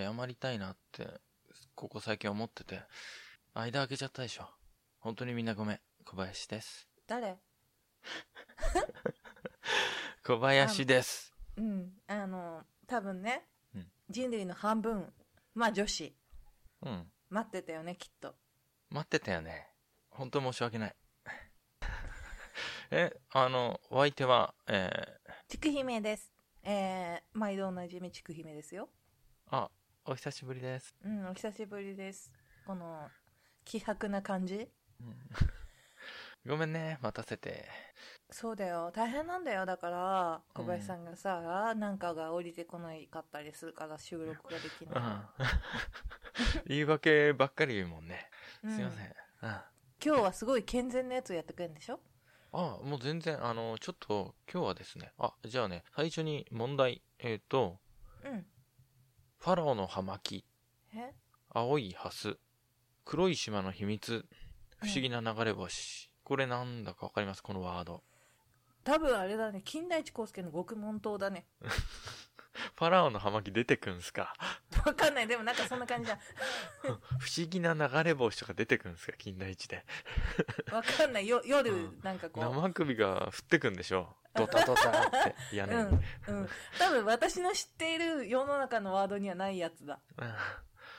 謝りたいなって、ここ最近思ってて、間開けちゃったでしょ。本当にみんなごめん。小林です。誰？小林です。うん。あの、多分ね、うん人類の半分、まあ女子、うん。待ってたよね、きっと。待ってたよね。本当申し訳ない。え、あの、お相手は、えちくひめです。えー、毎度おなじみちくひめですよ。ー、あ、お久しぶりです。うん、お久しぶりです。この、気迫な感じうん ごめんね、待たせて。そうだよ。大変なんだよ。だから、小林さんがさ、なんかが降りてこないかったりするから収録ができうんな 言い訳ばっかり言うもんね。い。すいません。うんうん今日はすごい健全なやつをやってくれるんでしょ？あ、もう全然、あの、ちょっと、今日はですね、あ、じゃあね、最初に問題、えっ、と、うん。ファラオの葉巻、え？青いハス、黒い島の秘密、不思議な流れ星。これなんだかわかります？このワード。多分あれだね。金田一耕助の極問答だね。ファラオの葉巻出てくんすか？わかんない。でもなんかそんな感じじゃん。不思議な流れ星とか出てくんすか？金田一で。わかんない。よ夜うん、なんかこう。生首が降ってくんでしょ？ドタドタって屋根に。うん。うん。多分私の知っている世の中のワードにはないやつだ。うん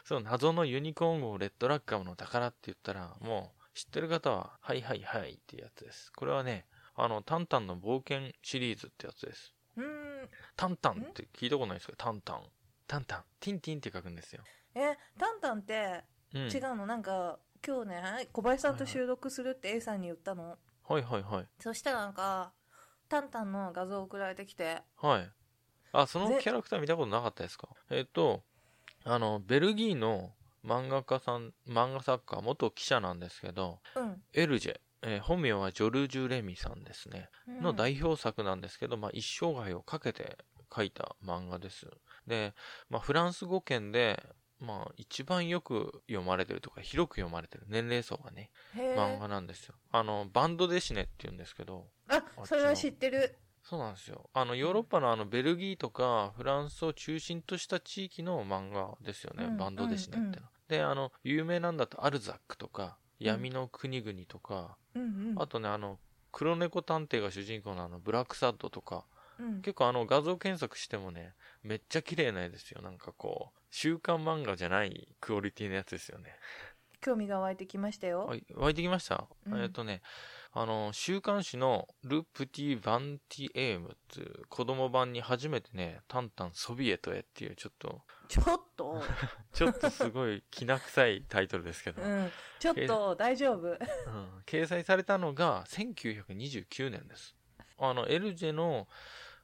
そう、謎のユニコーン号レッドラッカムの宝って言ったら、もう知ってる方は、はいはいはいっていうやつです。これはね、あの、タンタンの冒険シリーズってやつです。タンタンって聞いたことないですか？タンタン。タンタン。ティンティンって書くんですよ。え、タンタンってうん。違うの、なんか今日ね、小林さんと収録するって A さんに言ったの。はいはいはい。そしたらなんか、タンタンの画像送られてきて、はい。あ、そのぜキャラクター見たことなかったですか？えっ、と、あの、ベルギーの漫画家さん、漫画作家、元記者なんですけど、うん。エルジェ、えー本名はジョルジュ・レミさんですね。うんの代表作なんですけど、まあ、一生涯をかけて書いた漫画です。で、まあ、フランス語圏で、まあ、一番よく読まれてるとか、広く読まれてる年齢層がね、へ漫画ーなんですよ。あの、バンドデシネって言うんですけど、あ、それは知ってる。そうなんですよ。あの、ヨーロッパのあの、ベルギーとか、フランスを中心とした地域の漫画ですよね。うんバンドデシネっての、で、あの、有名なんだと、アルザックとか、闇の国々とか、うんうん。あとね、あの、黒猫探偵が主人公のあの、ブラックサッドとか、うん、結構あの、画像検索してもね、めっちゃ綺麗な絵ですよ。なんかこう、週刊漫画じゃないクオリティのやつですよね。興味が湧いてきましたよ。はい、湧いてきました、うんえっとね、あの、週刊誌のル・プティ・ヴァンティエームっていう子供版に初めてね、タンタンソビエトへっていうちょっと、ちょっと、ちょっとすごいきな臭いタイトルですけど、うん。ちょっと大丈夫。うん掲載されたのが1929年です。あの、エルジェの、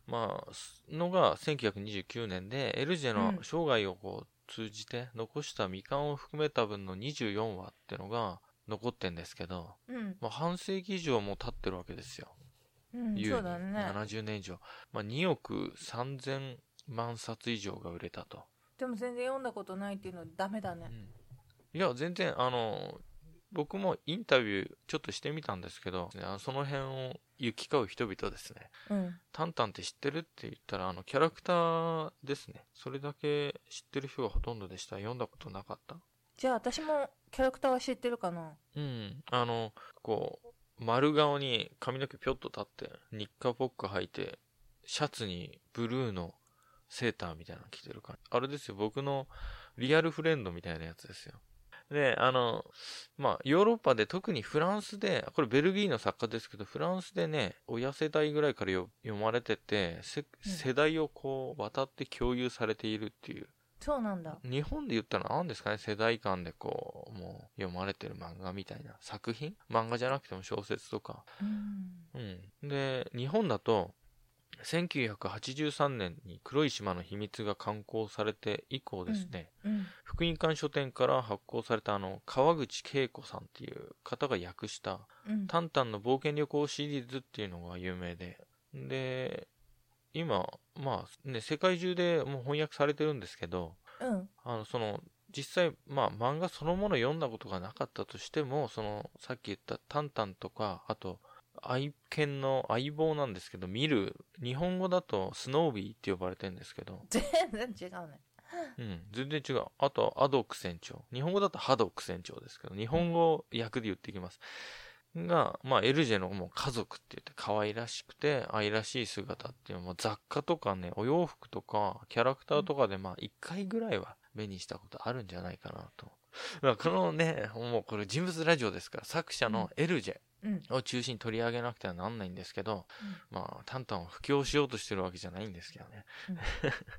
まあ、すのが1929年で、エルジェの生涯をこう通じて残した未完を含めた分の24話ってのが残ってんですけど、うん。まあ、半世紀以上も経ってるわけですよ。うん、そうだね。70年以上。まあ、2億3000万冊以上が売れたと。でも全然読んだことないっていうのはダメだね。いや、全然、あの、僕もインタビューちょっとしてみたんですけど、その辺を行き交う人々ですね。うん。タンタンって知ってるって言ったら、あの、キャラクターですね。それだけ知ってる人がほとんどでした。読んだことなかった。じゃあ私もキャラクターは知ってるかな？うん。あの、こう、丸顔に髪の毛ぴょっと立って、ニッカポック履いて、シャツにブルーのセーターみたいなの着てる感じ。あれですよ、僕のリアルフレンドみたいなやつですよ。で、あの、まあ、ヨーロッパで特にフランスで、これベルギーの作家ですけど、フランスでね、親世代ぐらいからよ読まれてて、世代をこう、渡って共有されているっていう。そうなんだ。日本で言ったら何ですかね？世代間でこう、もう読まれてる漫画みたいな作品？漫画じゃなくても小説とか。うん。うん。で、日本だと、1983年に黒い島の秘密が刊行されて以降ですね、うん。福音館書店から発行されたあの、川口恵子さんっていう方が訳した、うん。タンタンの冒険旅行シリーズっていうのが有名で、で、今、まあね、世界中でもう翻訳されてるんですけど、うん。あの、その、実際、まあ、漫画そのもの読んだことがなかったとしても、その、さっき言ったタンタンとか、あと、愛犬の相棒なんですけど、見る、日本語だとスノービーって呼ばれてるんですけど、全然違うね。うん、全然違う。あと、アドック船長。日本語だとハドック船長ですけど、日本語訳で言っていきます。が、まあ、エルジェのもう家族って言って可愛らしくて愛らしい姿っていうのも雑貨とかね、お洋服とかキャラクターとかでまあ一回ぐらいは目にしたことあるんじゃないかなと。まあこのね、もうこれ人物ラジオですから作者のエルジェうん。を中心に取り上げなくてはなんないんですけど、まあ、タンタンを布教しようとしてるわけじゃないんですけどね。うん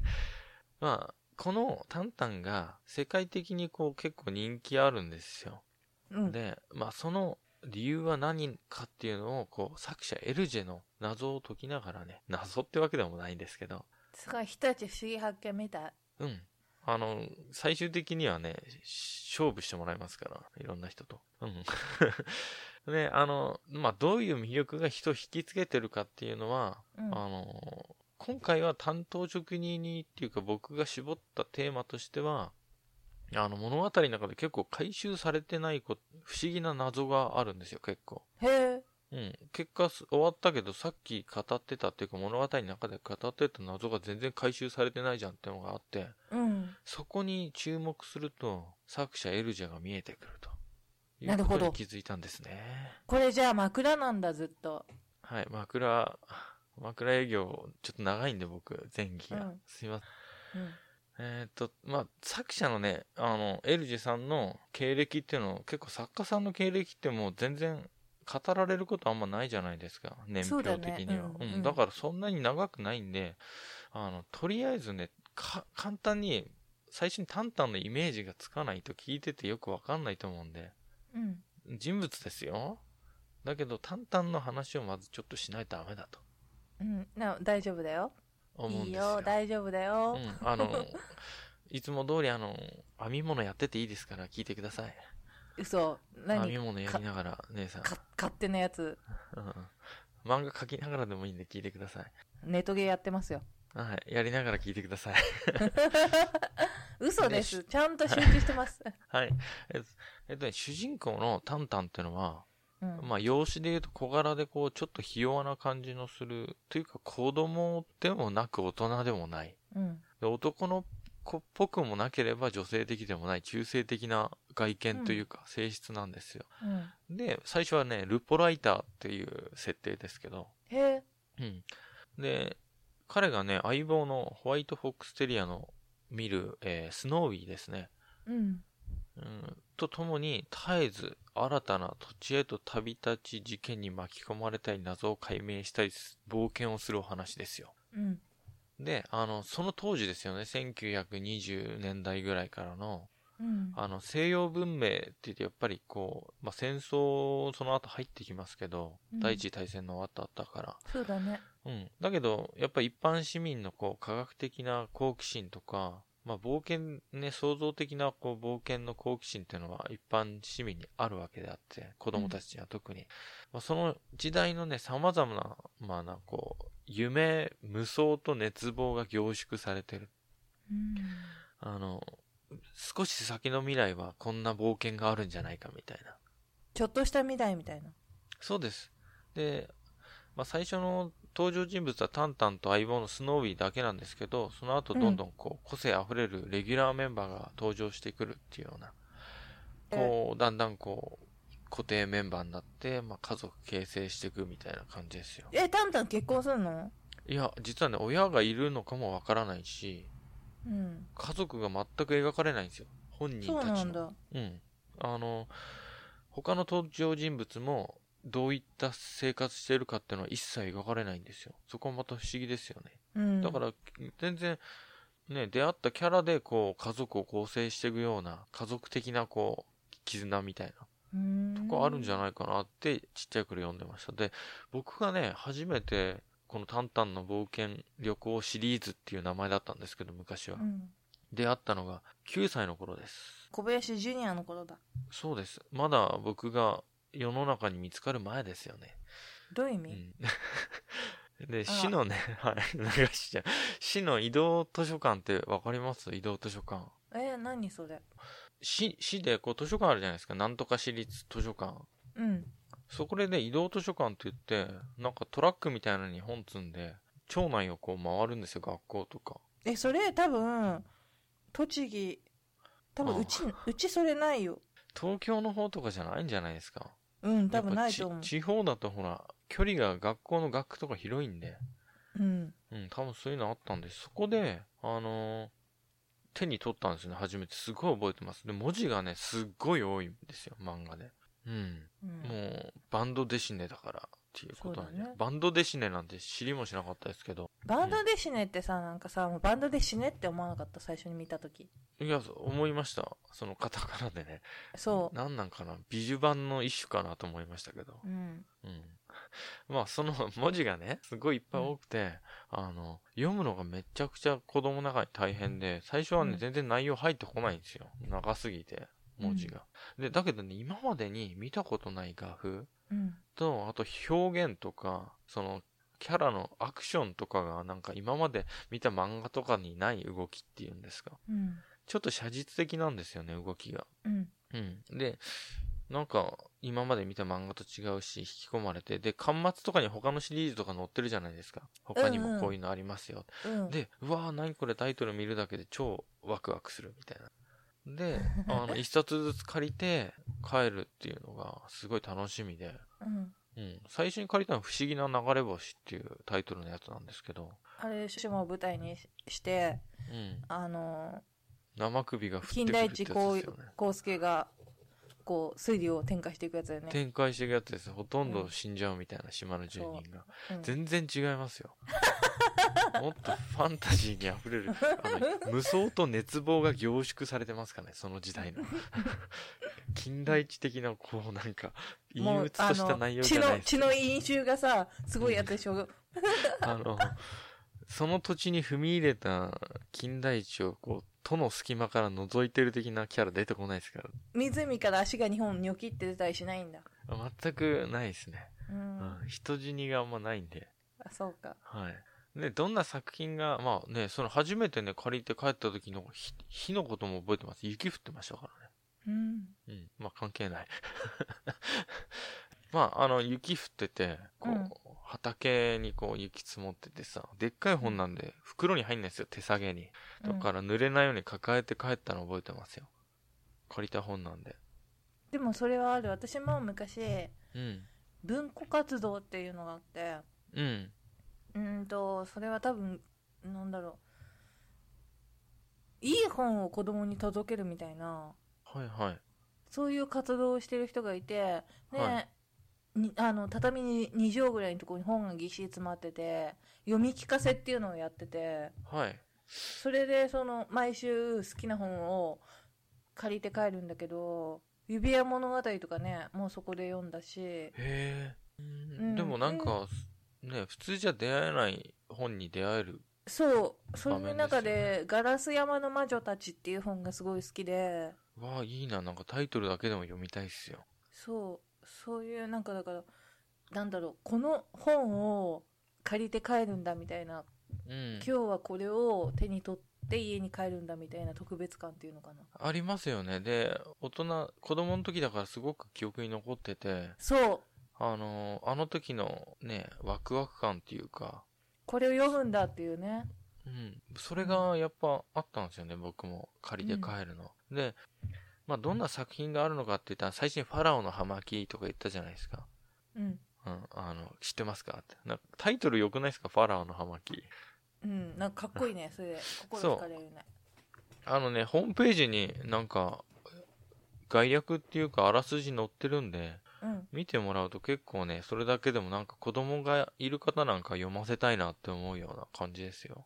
まあ、このタンタンが世界的にこう結構人気あるんですよ。うん。で、まあその理由は何かっていうのをこう作者エルジェの謎を解きながらね、謎ってわけでもないんですけど、すごい、日立不思議発見みたい。うん。あの、最終的にはね、し勝負してもらいますから、いろんな人と。うん。ね、あの、まあ、どういう魅力が人を引きつけてるかっていうのは、うん。あの、今回は担当職人にっていうか僕が絞ったテーマとしては、あの物語の中で結構回収されてないこ不思議な謎があるんですよ、結構。へえ。うん。結果す終わったけど、さっき語ってたっていうか物語の中で語ってた謎が全然回収されてないじゃんってのがあって、うん。そこに注目すると、作者エルジャが見えてくると。いうなるほど気づいたんですね。これじゃあ枕なんだ、ずっと。はい、枕、枕営業、ちょっと長いんで僕、前期が。うんすいません。うん。えーっと、まあ、作者のね、あの、エルジェさんの経歴っていうのを、結構作家さんの経歴ってもう全然語られることあんまないじゃないですか。年表的には。うんうんうんだからそんなに長くないんで、あの、とりあえずね、か、簡単に、最初にタンタンのイメージがつかないと聞いててよくわかんないと思うんで、うん。人物ですよ。だけど、タンタンの話をまずちょっとしないとダメだとうん。な大丈夫だよ。思うんですよ。いいよ、大丈夫だよ。うん、あの、いつも通りあの、編み物やってていいですから聞いてください。嘘。編み何物やりながら、姉さん。か勝手なやつ。漫画描きながらでもいいんで聞いてください。ネトゲやってますよ。はい。やりながら聞いてください。嘘です。ちゃんと集中してます。はい。えっと、えっとね、主人公のタンタンってのは、うん。まあ、容姿で言うと小柄でこう、ちょっとひ弱な感じのする、というか子供でもなく大人でもない。うん。で男の子っぽくもなければ女性的でもない中性的な外見というか性質なんですよ。うん。で、最初はね、ルポライターっていう設定ですけど、へえ。うん。で、彼がね、相棒のホワイトフォックステリアの見る、えースノーウィーですね。うん。うん、とともに、絶えず新たな土地へと旅立ち事件に巻き込まれたり謎を解明したりす冒険をするお話ですよ。うん。で、あの、その当時ですよね、1920年代ぐらいからの、うん。あの、西洋文明って言ってやっぱりこう、まあ、戦争その後入ってきますけど、うん第一次大戦の終わった後だから、そうだね。うん。だけど、やっぱり一般市民のこう、科学的な好奇心とか、まあ、冒険ね、創造的なこう、冒険の好奇心っていうのは一般市民にあるわけであって、子供たちには特に。まあ、その時代のね、様々な、まあな、こう、夢、無双と熱望が凝縮されてる。うん。あの、少し先の未来はこんな冒険があるんじゃないかみたいな。ちょっとした未来みたいな。そうです。で、まあ、最初の登場人物はタンタンと相棒のスノーウィーだけなんですけど、その後どんどんこう、個性あふれるレギュラーメンバーが登場してくるっていうような、こう、だんだんこう、固定メンバーになって、まあ、家族形成していくみたいな感じですよ。え、タンタン結婚するの？いや、実はね、親がいるのかもわからないし、うん。家族が全く描かれないんですよ。本人そうたちの。なんだ。うん。あの、他の登場人物もどういった生活してるかっていうのは一切描かれないんですよ。そこもまた不思議ですよね。うん。だから、全然、ね、出会ったキャラでこう、家族を構成していくような、家族的なこう、絆みたいなとこあるんじゃないかなって、ちっちゃい頃読んでました。で、僕がね、初めて、このタンタンの冒険旅行シリーズっていう名前だったんですけど、昔はう。ん。出会ったのが9歳の頃です。小林ジュニアの頃だ。そうです。まだ僕が世の中に見つかる前ですよね。どういう意味、うん。で、あ市のね、はい、流しちゃう。市の移動図書館ってわかります？移動図書館。え、何それ？市、市でこう図書館あるじゃないですか。なんとか市立図書館。うん。そこでね、移動図書館って言って、なんかトラックみたいなのに本積んで、町内をこう回るんですよ、学校とか。えそれ多分栃木多分あうちうちそれないよ東京の方とかじゃないんじゃないですか。うん多分ないと思うち地方だとほら、距離が学校の学区とか広いんで、うんうん、多分そういうのあったんで、そこで、あのー手に取ったんですよね、初めて。すごい覚えてます。で、文字がね、すっごい多いんですよ、漫画で。うん。うんもう、バンドデシネだからっていうことなんで、そうだねバンドデシネなんて知りもしなかったですけど。バンドで死ねってさなんかさもうバンドで死ねって思わなかった最初に見た時いや、思いました。そのカタカナでね。そなんなんかな？美女版の一種かなと思いましたけどう。うんうん。まあ、その文字がね、すごいいっぱい多くて、あの、読むのがめちゃくちゃ子供の中に大変で、最初はね、うん全然内容入ってこないんですよ。長すぎて、文字が。で、だけどね、今までに見たことない画風うんと、あと表現とか、その、キャラのアクションとかがなんか今まで見た漫画とかにない動きっていうんですか。うんちょっと写実的なんですよね、動きが。うんうん。で、なんか、今まで見た漫画と違うし、引き込まれて、で、端末とかに他のシリーズとか載ってるじゃないですか。他にもこういうのありますよ。うんで、うわー、何これタイトル見るだけで超ワクワクするみたいな。で、あの、一冊ずつ借りて帰るっていうのがすごい楽しみで、うんうん。最初に借りたのは不思議な流れ星っていうタイトルのやつなんですけど、あれ島を舞台にししてうん。あの生首が降ってくるってやつですよね。康介がこう推理を展開していくやつだよね、展開していくやつです。ほとんど死んじゃうみたいな島の住人が。うん全然違いますよ。もっとファンタジーに溢れる。あの、無双と熱望が凝縮されてますかね、その時代の。近代一的な、こう、なんか、陰鬱とした内容じゃないです血の血の飲酒がさすごいやつでしょ、あの、その土地に踏み入れた近代一を、こう、戸の隙間から覗いてる的なキャラ出てこないですから。湖から足が2本ニョキって出たりしないんだ全くないですね。うん、うん。人死にがあんまないんで。あそうかはい。で、どんな作品が、まあね、その初めてね、借りて帰った時の日日のことも覚えてます。雪降ってましたからね。うんうん。まあ関係ない。まあ、あの、雪降ってて、こう、うん畑にこう雪積もっててさ、でっかい本なんで、袋に入んないんですよ、手提げに。だから濡れないように抱えて帰ったの覚えてますよ。借りた本なんで。でもそれはある私も昔うん。文庫活動っていうのがあってうん。うーんとそれは多分なんだろういい本を子供に届けるみたいなはいはい。そういう活動をしてる人がいてで、はにあの畳に2畳ぐらいのところに本がぎっしり詰まってて読み聞かせっていうのをやっててはい。それでその毎週好きな本を借りて帰るんだけど指輪物語とかねもうそこで読んだしへえ。うんうんでもなんか、ね、普通じゃ出会えない本に出会える。そうそれの中場面ですで「ガラス山の魔女たち」っていう本がすごい好きでわあ、いいな。なんかタイトルだけでも読みたいっすよ。そうそういうなんかだからなんだろうこの本を借りて帰るんだみたいなうん。今日はこれを手に取って家に帰るんだみたいな特別感っていうのかなありますよね。で、大人、子供の時だからすごく記憶に残ってて、そうあのーあの時のね、ワクワク感っていうか、これを読むんだっていうねうん。それがやっぱあったんですよね、僕も。借りて帰るの。で、まあどんな作品があるのかって言ったら、最初にファラオの葉巻とか言ったじゃないですか。うんうん。あの、知ってますかって。なんかタイトル良くないですか？ファラオの葉巻。うんなんかかっこいいねそれで心惹かれるねあのね、ホームページになんか、概略っていうかあらすじ載ってるんで、うん見てもらうと結構ね、それだけでもなんか子供がいる方なんか読ませたいなって思うような感じですよ。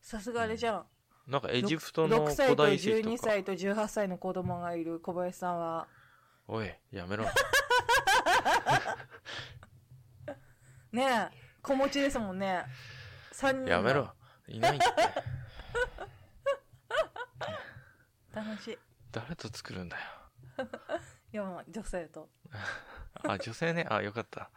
さすがあれじゃんなんかエジプトの6歳と古代遺跡12とか。歳と18歳の子供がいる小林さんはおい、やめろ。ねえ子持ちですもんね3人のやめろ。いないって。楽しい誰と作るんだよ。いやまあ女性と あ、女性ね。あ、よかった。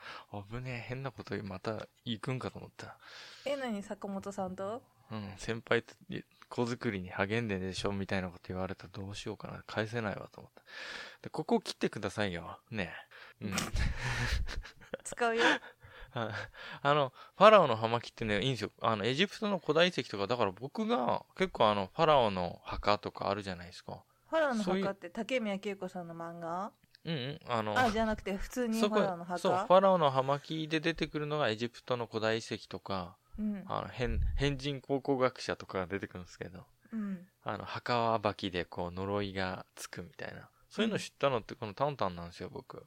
危ねえ。変なことまた行くんかと思った。え何？坂本さんと？うん、先輩子作りに励んでんでしょみたいなこと言われたらどうしようかな。返せないわと思った。で、ここを切ってくださいよ。ねえ。うん。使うよ。はいあの、ファラオの葉巻ってね、いいんですよ。あの、エジプトの古代遺跡とか、だから僕が結構あの、ファラオの墓とかあるじゃないですか。ファラオの墓って竹宮恵子さんの漫画？うんうん。あの、あ、じゃなくて普通にファラオの墓？そう、ファラオの葉巻で出てくるのがエジプトの古代遺跡とか、うん。あの、変、変人考古学者とかが出てくるんですけど、うん。あの、墓暴きでこう、呪いがつくみたいな。そういうの知ったのってこのタンタンなんですよ、僕。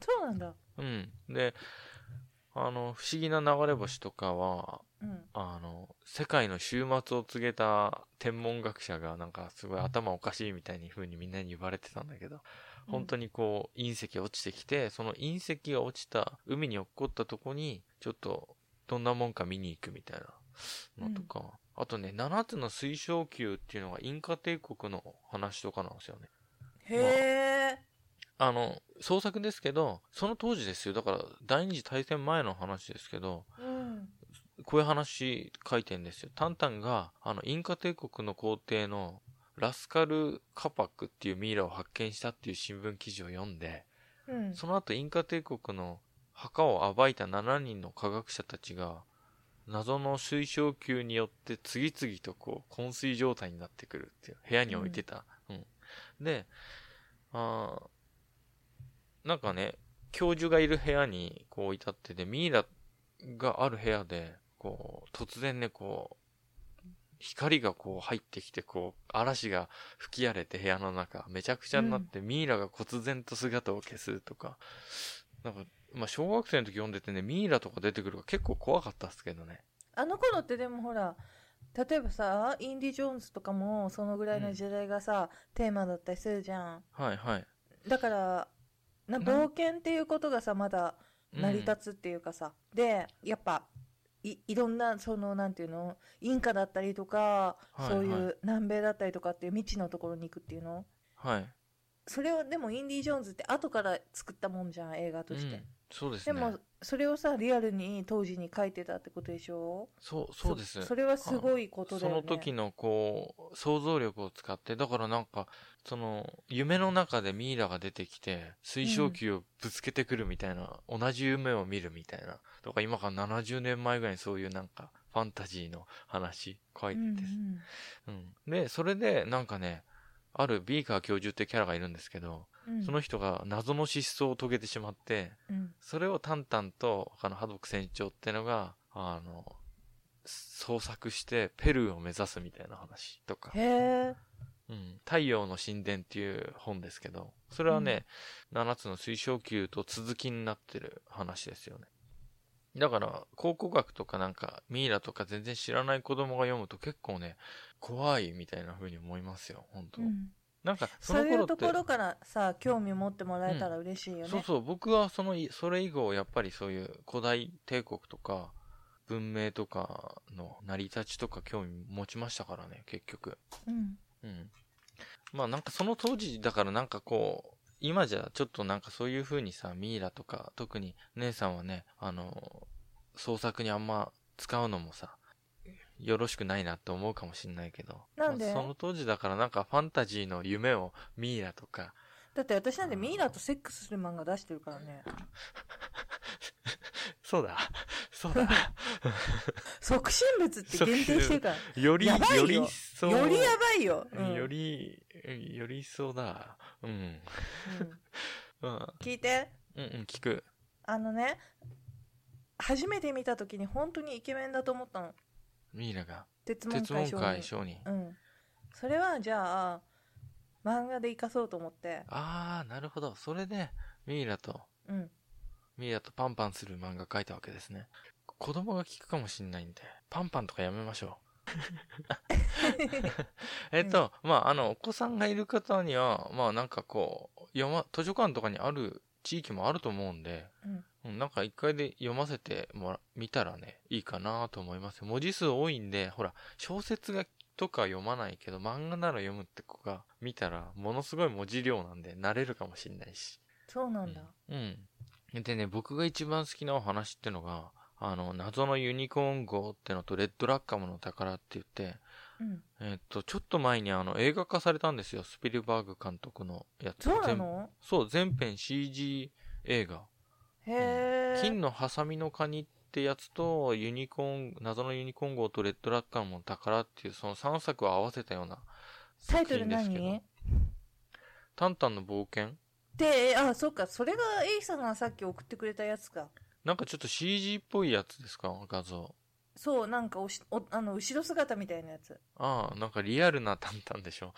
そうなんだ。うん。で、あの、不思議な流れ星とかは、うん。あの、世界の終末を告げた天文学者がなんかすごい頭おかしいみたいに風にみんなに言われてたんだけど、本当に。にこう隕石落ちてきて、その隕石が落ちた海に落っこったとこに、ちょっとどんなもんか見に行くみたいなのとか、あとね、7つの水晶球っていうのがインカ帝国の話とかなんですよね。へえ。あの、創作ですけど、その当時ですよ。だから第二次大戦前の話ですけど、うん。こういう話書いてんですよ。タンタンが、あの、インカ帝国の皇帝のラスカル・カパックっていうミイラを発見したっていう新聞記事を読んで、うん。その後インカ帝国の墓を暴いた7人の科学者たちが、謎の水晶球によって次々とこう、昏睡状態になってくるっていう、部屋に置いてた。うん。で、あーなんかね、教授がいる部屋にこう置いてあってで、ミイラがある部屋で、こう、突然ね、こう、光がこう入ってきて、こう、嵐が吹き荒れて部屋の中、めちゃくちゃになって、ミイラが忽然と姿を消すとか、なんか、まあ、小学生の時読んでてね、ミイラとか出てくるから結構怖かったっすけどね。あの頃ってでもほら、例えばさ、インディ・ジョーンズとかもそのぐらいの時代がさ、テーマだったりするじゃん。はいはい。だから、なな冒険っていうことがさ、まだうん。成り立つっていうかさ、でやっぱいいろんなそのなんていうの？インカだったりとか、はいそういう南米だったりとかっていう未知のところに行くっていうの？はい。それをでもインディ・ジョーンズって後から作ったもんじゃん映画として、うん、そうですね。でもそれをさリアルに当時に書いてたってことでしょ？そう、そうです。そそれはすごいことだよねその時のこう、想像力を使って、だからなんか、その、夢の中でミイラが出てきて、水晶球をぶつけてくるみたいな、同じ夢を見るみたいな。とか今から70年前ぐらいにそういうなんか、ファンタジーの話書いてて、うんで、それでなんかね、あるビーカー教授ってキャラがいるんですけど、うん。うんその人が謎の失踪を遂げてしまって、うん。それをタンタンと、あの、ハドック船長ってのが、あの、創作してペルーを目指すみたいな話とか、へえうん、太陽の神殿っていう本ですけど、それはね、7つの水晶球と続きになってる話ですよね。だから、考古学とかなんか、ミイラとか全然知らない子供が読むと結構ね、怖いみたいな風に思いますよ、本当、うんなんか、そそうい。うところからさ興味持ってもらえたら嬉しいよね、そうそう、僕はそのい、それ以後、やっぱりそういう古代帝国とか、文明とかの成り立ちとか興味持ちましたからね、結局。うんうん。まあなんかその当時だからなんかこう、今じゃちょっとなんかそういう風にさ、ミイラとか、特に姉さんはね、あの、創作にあんま使うのもさ、よろしくないなって思うかもしんないけど。なんで？まあその当時だからなんかファンタジーの夢をミイラとか、だって私なんてミイラとセックスする漫画出してるからね。そうだ、そうだ。即身仏って限定してるから。より、よ。より一層。よりやばいよ、うん。より、より一層だ。うん。うん。うん、聞いて。うん、うん、聞く。あのね初めて見た時に本当にイケメンだと思ったのミイラが。鉄門鉄門会商人。年うんそれはじゃあ漫画で生かそうと思ってあー、なるほど。それで、ミイラと、うんミイラとパンパンする漫画描いたわけですね。子供が聞くかもしんないんで、パンパンとかやめましょう。えっと、まあ、あの、お子さんがいる方には、まあ、なんかこう、読ま、図書館とかにある地域もあると思うんで、うんうん、なんか一回で読ませてもら、見たらね、いいかなと思いますよ。文字数多いんで、ほら、小説が、とか読まないけど、漫画なら読むって子が見たら、ものすごい文字量なんで、慣れるかもしんないし。そうなんだ、うん。うん。でね、僕が一番好きなお話ってのが、あの、謎のユニコーン号ってのと、レッドラッカムの宝って言って、うん。えっと、ちょっと前にあの映画化されたんですよ。スピルバーグ監督のやつ。そうな全のそう、全編 CG 映画。金のハサミのカニってやつと、ユニコーン、謎のユニコーン号とレッドラッカーの宝っていう、その3作を合わせたようなタイトル作品ですけど何？タンタンの冒険？で、あ、そっか、それがエイさんがさっき送ってくれたやつか。なんかちょっと CG っぽいやつですか？画像。そう、なんかおしおあの後ろ姿みたいなやつ。ああ、なんかリアルなタンタンでしょ。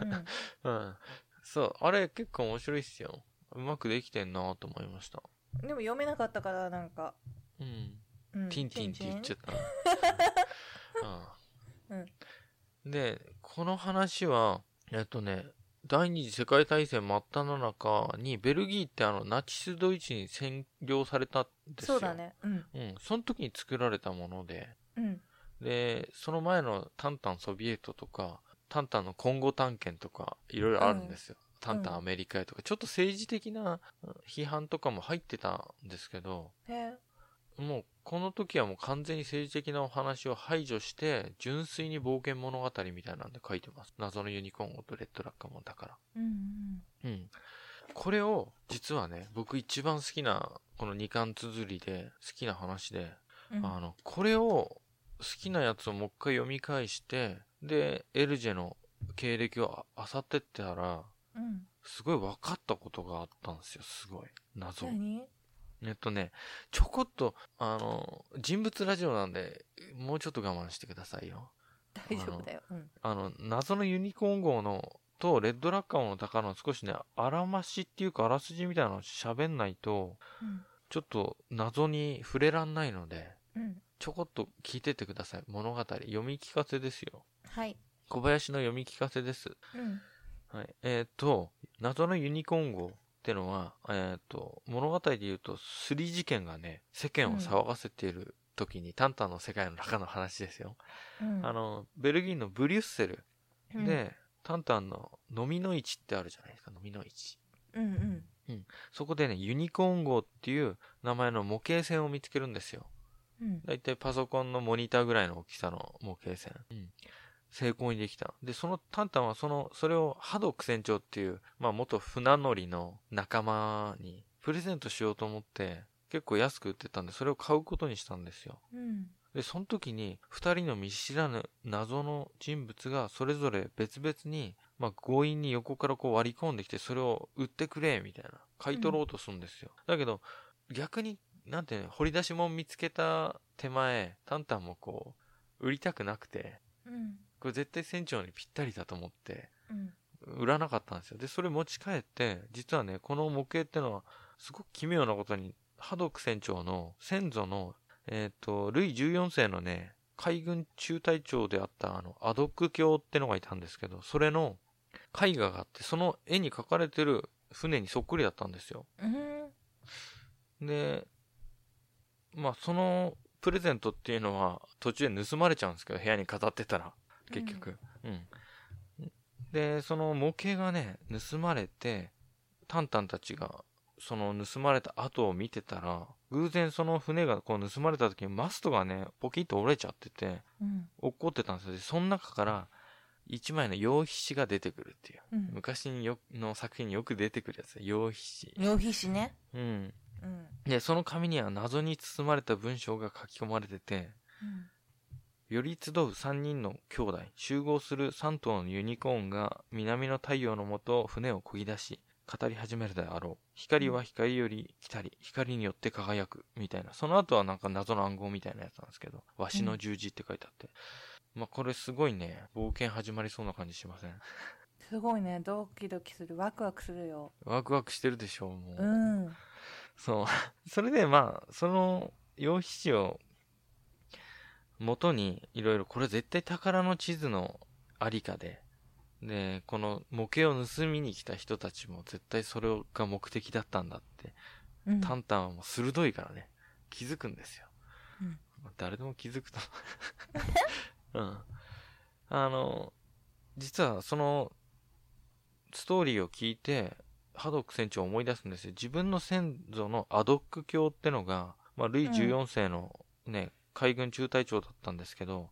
うん。うん。そう、あれ結構面白いっすよ。うまくできてんなと思いました。でも読めなかったから、なんか。うん。うん、ティンティンって言っちゃっった。で、この話は、えっとね、第二次世界大戦真っ只中に、ベルギーってあの、ナチスドイツに占領されたんですよ。そうだ。ね。うん。うん。その時に作られたもので、うん。で、その前のタンタンソビエトとか、タンタンの今後探検とか、いろいろあるんですよ。タンタンアメリカへとか、ちょっと政治的なうん批判とかも入ってたんですけど。もうこの時はもう完全に政治的なお話を排除して、純粋に冒険物語みたいなんで書いてます。謎のユニコーン号とレッドラッカーもだから。うんうん。これを、実はね、僕一番好きな、この二巻綴りで好きな話で、うん。うんあの、これを、好きなやつをもう一回読み返して、で、エルジェの経歴をあ漁ってったら、うん。すごい分かったことがあったんですよ、すごい。謎。何？えっとね、ちょこっと、あの、人物ラジオなんで、もうちょっと我慢してくださいよ。大丈夫だよ。うん。あの、謎のユニコーン号の、と、レッドラッカーの宝の少しね、あらましっていうか、あらすじみたいなのを喋んないと、うん。ちょっと謎に触れらんないので、うん。ちょこっと聞いてってください。物語。読み聞かせですよ。はい。小林の読み聞かせです。うん。はい。えっ、と、謎のユニコーン号ってのは、えっ、と、物語で言うと、スリ事件がね、世間を騒がせている時に、タンタンの世界の中の話ですよ。うん。あの、ベルギーのブリュッセルうん、で、タンタンの飲みの市ってあるじゃないですか、飲みの市。うんうん。そこでね、ユニコーン号っていう名前の模型船を見つけるんですよ。うん。だいたいパソコンのモニターぐらいの大きさの模型船。うん。成功にできた。で、そのタンタンはその、それをハドック船長っていう、まあ元船乗りの仲間にプレゼントしようと思って、結構安く売ってたんで、それを買うことにしたんですよ。うん。で、その時に、二人の見知らぬ謎の人物がそれぞれ別々に、まあ強引に横からこう割り込んできて、それを売ってくれ、みたいな。買い取ろうとするんですよ。だけど、逆に、なんていうの、掘り出し物見つけた手前、タンタンもこう、売りたくなくて、うん。これ絶対船長にぴったりだと思って、うん。売らなかったんですよ。で、それ持ち帰って、実はね、この模型ってのは、すごく奇妙なことに、ハドック船長の先祖の、えっ、と、ルイ14世のね、海軍中隊長であった、あの、アドック教ってのがいたんですけど、それの絵画があって、その絵に描かれてる船にそっくりだったんですよ。うん。で、まあ、そのプレゼントっていうのは途中で盗まれちゃうんですけど、部屋に飾ってたら、結局。うん。で、その模型がね、盗まれて、タンタンたちが、その盗まれた後を見てたら、偶然その船がこう盗まれた時にマストがね、ポキッと折れちゃってて、うん。落っこってたんですよ。で、その中から、一枚の羊皮紙が出てくるっていう。うん。昔によの作品によく出てくるやつ。羊皮両皮紙ね。紙。うん。うん。で、その紙には謎に包まれた文章が書き込まれてて、うん。より集う三人の兄弟、集合する三頭のユニコーンが南の太陽のもと船を漕ぎ出し、語り始めるであろう。光は光より来たり、光によって輝く、みたいな。その後はなんか謎の暗号みたいなやつなんですけど、わしの十字って書いてあって。まあ、これすごいね、冒険始まりそうな感じしません？すごいね。ドキドキする。ワクワクするよ。ワクワクしてるでしょう、もう。うん。そう。それで、まあ、その、羊皮紙を、元に、いろいろ、これ絶対宝の地図のありかで、で、この模型を盗みに来た人たちも絶対それが目的だったんだって、うん。タンタンはもう鋭いからね、気づくんですよ。うんまあ誰でも気づくと。うん。あの、実はその、ストーリーを聞いて、ハドック船長を思い出すんですよ。自分の先祖のアドック教ってのが、まあ、ルイ14世のね、海軍中隊長だったんですけど、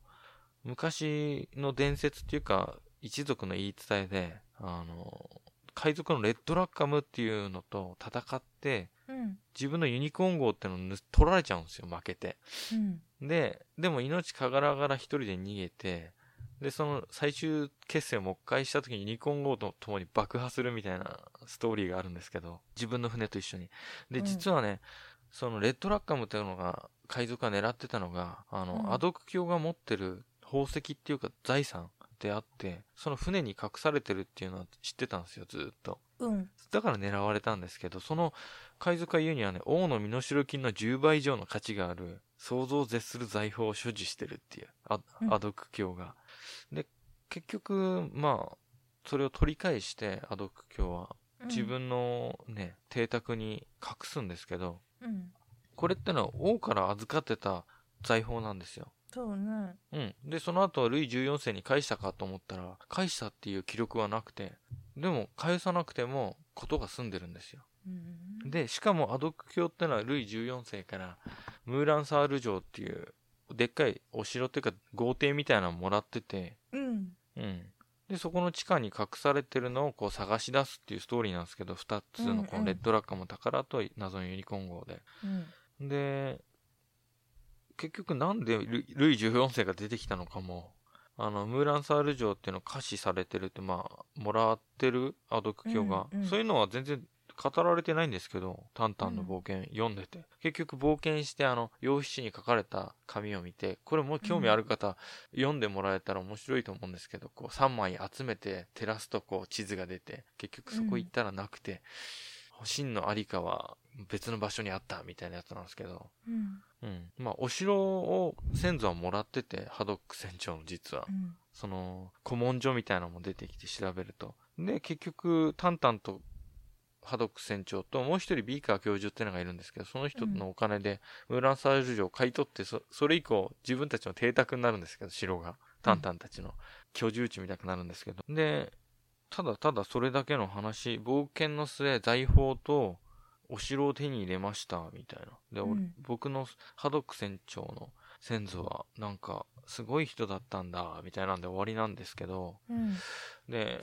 昔の伝説っていうか、一族の言い伝えで、あの、海賊のレッドラッカムっていうのと戦って、うん自分のユニコーン号ってのをぬ取られちゃうんですよ、負けて。うんで、でも命かがらがら一人で逃げて、で、その最終決戦をもう一回した時にユニコーン号と共に爆破するみたいなストーリーがあるんですけど、自分の船と一緒に。で、うん実はね、そのレッドラッカムっていうのが、海賊が狙ってたのが、あの、うん。アドク教が持ってる宝石っていうか財産であって、その船に隠されてるっていうのは知ってたんですよ、ずーっと。うん。だから狙われたんですけど、その海賊が言うにはね、王の身代金の10倍以上の価値がある、想像を絶する財宝を所持してるっていう、アうん。アドク教が。で、結局、まあ、それを取り返して、アドク教は、うん。自分のね、邸宅に隠すんですけど、うんこれってのは王から預かってた財宝なんですよ。そうねうん。で、その後、ルイ14世に返したかと思ったら、返したっていう記録はなくて、でも、返さなくても、ことが済んでるんですよ。うんで、しかもアドク教ってのはルイ14世から、ムーランサール城っていう、でっかいお城っていうか豪邸みたいなのもらってて、うんうん。で、そこの地下に隠されてるのをこう探し出すっていうストーリーなんですけど、二つのこうんうんのレッドラッカーも宝と謎のユニコーン号で。うんで、結局なんでルイルイ14世が出てきたのかも、あの、ムーランサール城っていうのを可視されてるって、まあ、もらってるアドク教が、うんうん。そういうのは全然語られてないんですけど、タンタンの冒険読んでて。結局冒険して、あの、用紙に書かれた紙を見て、これも興味ある方、読んでもらえたら面白いと思うんですけど、こう3枚集めて照らすとこう地図が出て、結局そこ行ったらなくて、真のありかは別の場所にあったみたいなやつなんですけど、うんうん。まあ、お城を先祖はもらってて、ハドック船長の実はう。んその、古文書みたいなのも出てきて調べると。で、結局、タンタンとハドック船長と、もう一人ビーカー教授っていうのがいるんですけど、その人のお金で、ムーランサール城を買い取って、そ、それ以降、自分たちの邸宅になるんですけど、城が。タンタンたちの居住地みたいになるんですけど。で、ただただそれだけの話、冒険の末、財宝と、お城を手に入れました、みたいな。で、俺うん僕のハドック船長の先祖は、なんか、すごい人だったんだ、みたいなんで終わりなんですけど、うんで、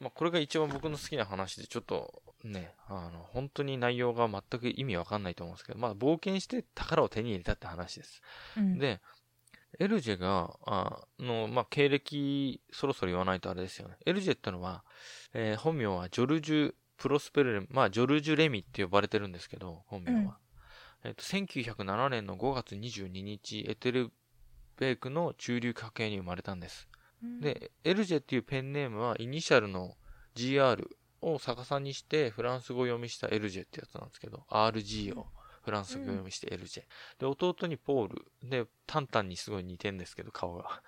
まあ、これが一番僕の好きな話で、ちょっとね、あの、本当に内容が全く意味わかんないと思うんですけど、まあ、冒険して宝を手に入れたって話です。うんで、エルジェが、あの、まあ、経歴、そろそろ言わないとあれですよね。エルジェってのは、えー本名はジョルジュ・プロスペルレム、まあ、ジョルジュ・レミって呼ばれてるんですけど、本名は。うんえっと、1907年の5月22日、エテルベークの中流家系に生まれたんです。うんで、エルジェっていうペンネームは、イニシャルの GR を逆さにして、フランス語読みしたエルジェってやつなんですけど、RG をフランス語読みしてエルジェ。で、弟にポール。で、タンタンにすごい似てんですけど、顔が。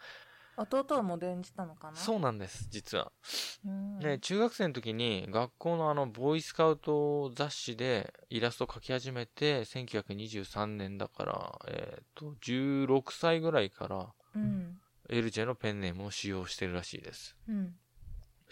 弟はモデルにしたのかな？そうなんです、実は。うんね、中学生の時に学校のあの、ボーイスカウト雑誌でイラスト描き始めて、1923年だから、えっ、と、16歳ぐらいから、うんエルジェのペンネームを使用してるらしいです。うん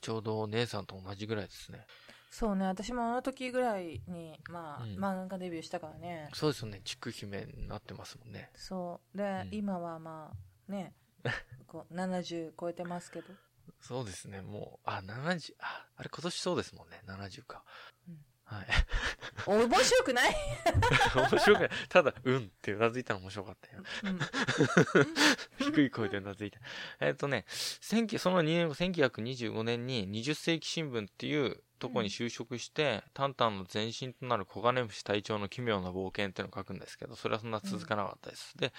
ちょうどお姉さんと同じぐらいですね。そうね私もあの時ぐらいにまあ、うん漫画デビューしたからねそうですよね。地区姫になってますもんね。そうで、うん今はまあね こう70超えてますけどそうですね。もう、あ、70、あ、あれ今年そうですもんね。70か。うんはい。面白くない、面白くない。ただ、うんってうなずいたの面白かったよ。うん、低い声でうなずいた。えっとね、19その2年後、1925年に20世紀新聞っていうとこに就職して、タンタンの前身となる小金虫隊長の奇妙な冒険っていうのを書くんですけど、それはそんな続かなかったです。で、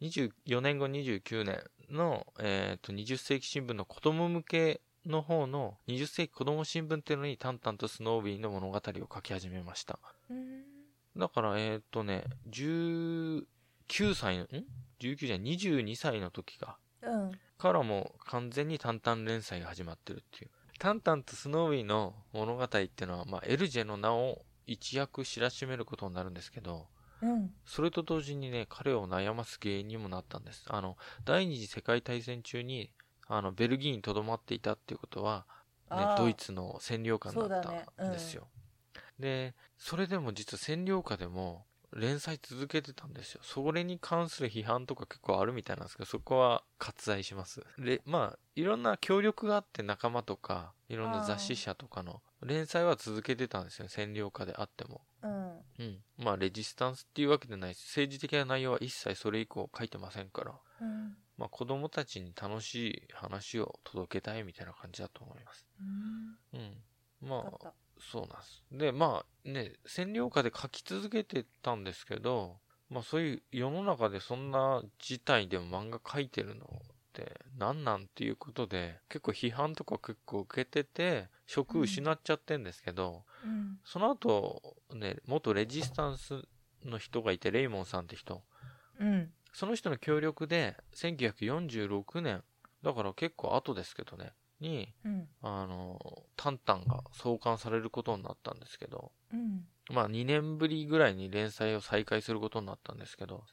24年後29年の、えっと、20世紀新聞の子供向けの方の20世紀子供新聞っていうのにタンタンとスノービーの物語を書き始めました。うんだから、えっとね、19歳の、ん ?19 じゃない22歳の時か。うんからもう完全にタンタン連載が始まってるっていう。タンタンとスノーウィーの物語っていうのは、まあ、エルジェの名を一躍知らしめることになるんですけど、うんそれと同時にね、彼を悩ます原因にもなったんです。あの、第二次世界大戦中に、あの、ベルギーに留まっていたっていうことは、ねドイツの占領下だったんですよ。で、それでも実は占領下でも、連載続けてたんですよ。それに関する批判とか結構あるみたいなんですけど、そこは割愛します。で、まあ、いろんな協力があって仲間とか、いろんな雑誌社とかの連載は続けてたんですよ。占領下であっても。うん。うん。まあ、レジスタンスっていうわけでないし、政治的な内容は一切それ以降書いてませんから。うん。まあ、子供たちに楽しい話を届けたいみたいな感じだと思います。うん。うん。まあ。そうなんです。で、まあね、占領下で書き続けてたんですけど、まあそういう世の中でそんな事態でも漫画書いてるのって何なんっていうことで、結構批判とか結構受けてて、職失っちゃってんですけど、うん。その後、ね、元レジスタンスの人がいて、レイモンさんって人。うん。その人の協力で、1946年、だから結構後ですけどね、に、うん。あの、タンタンが創刊されることになったんですけど、うん。まあ2年ぶりぐらいに連載を再開することになったんですけど、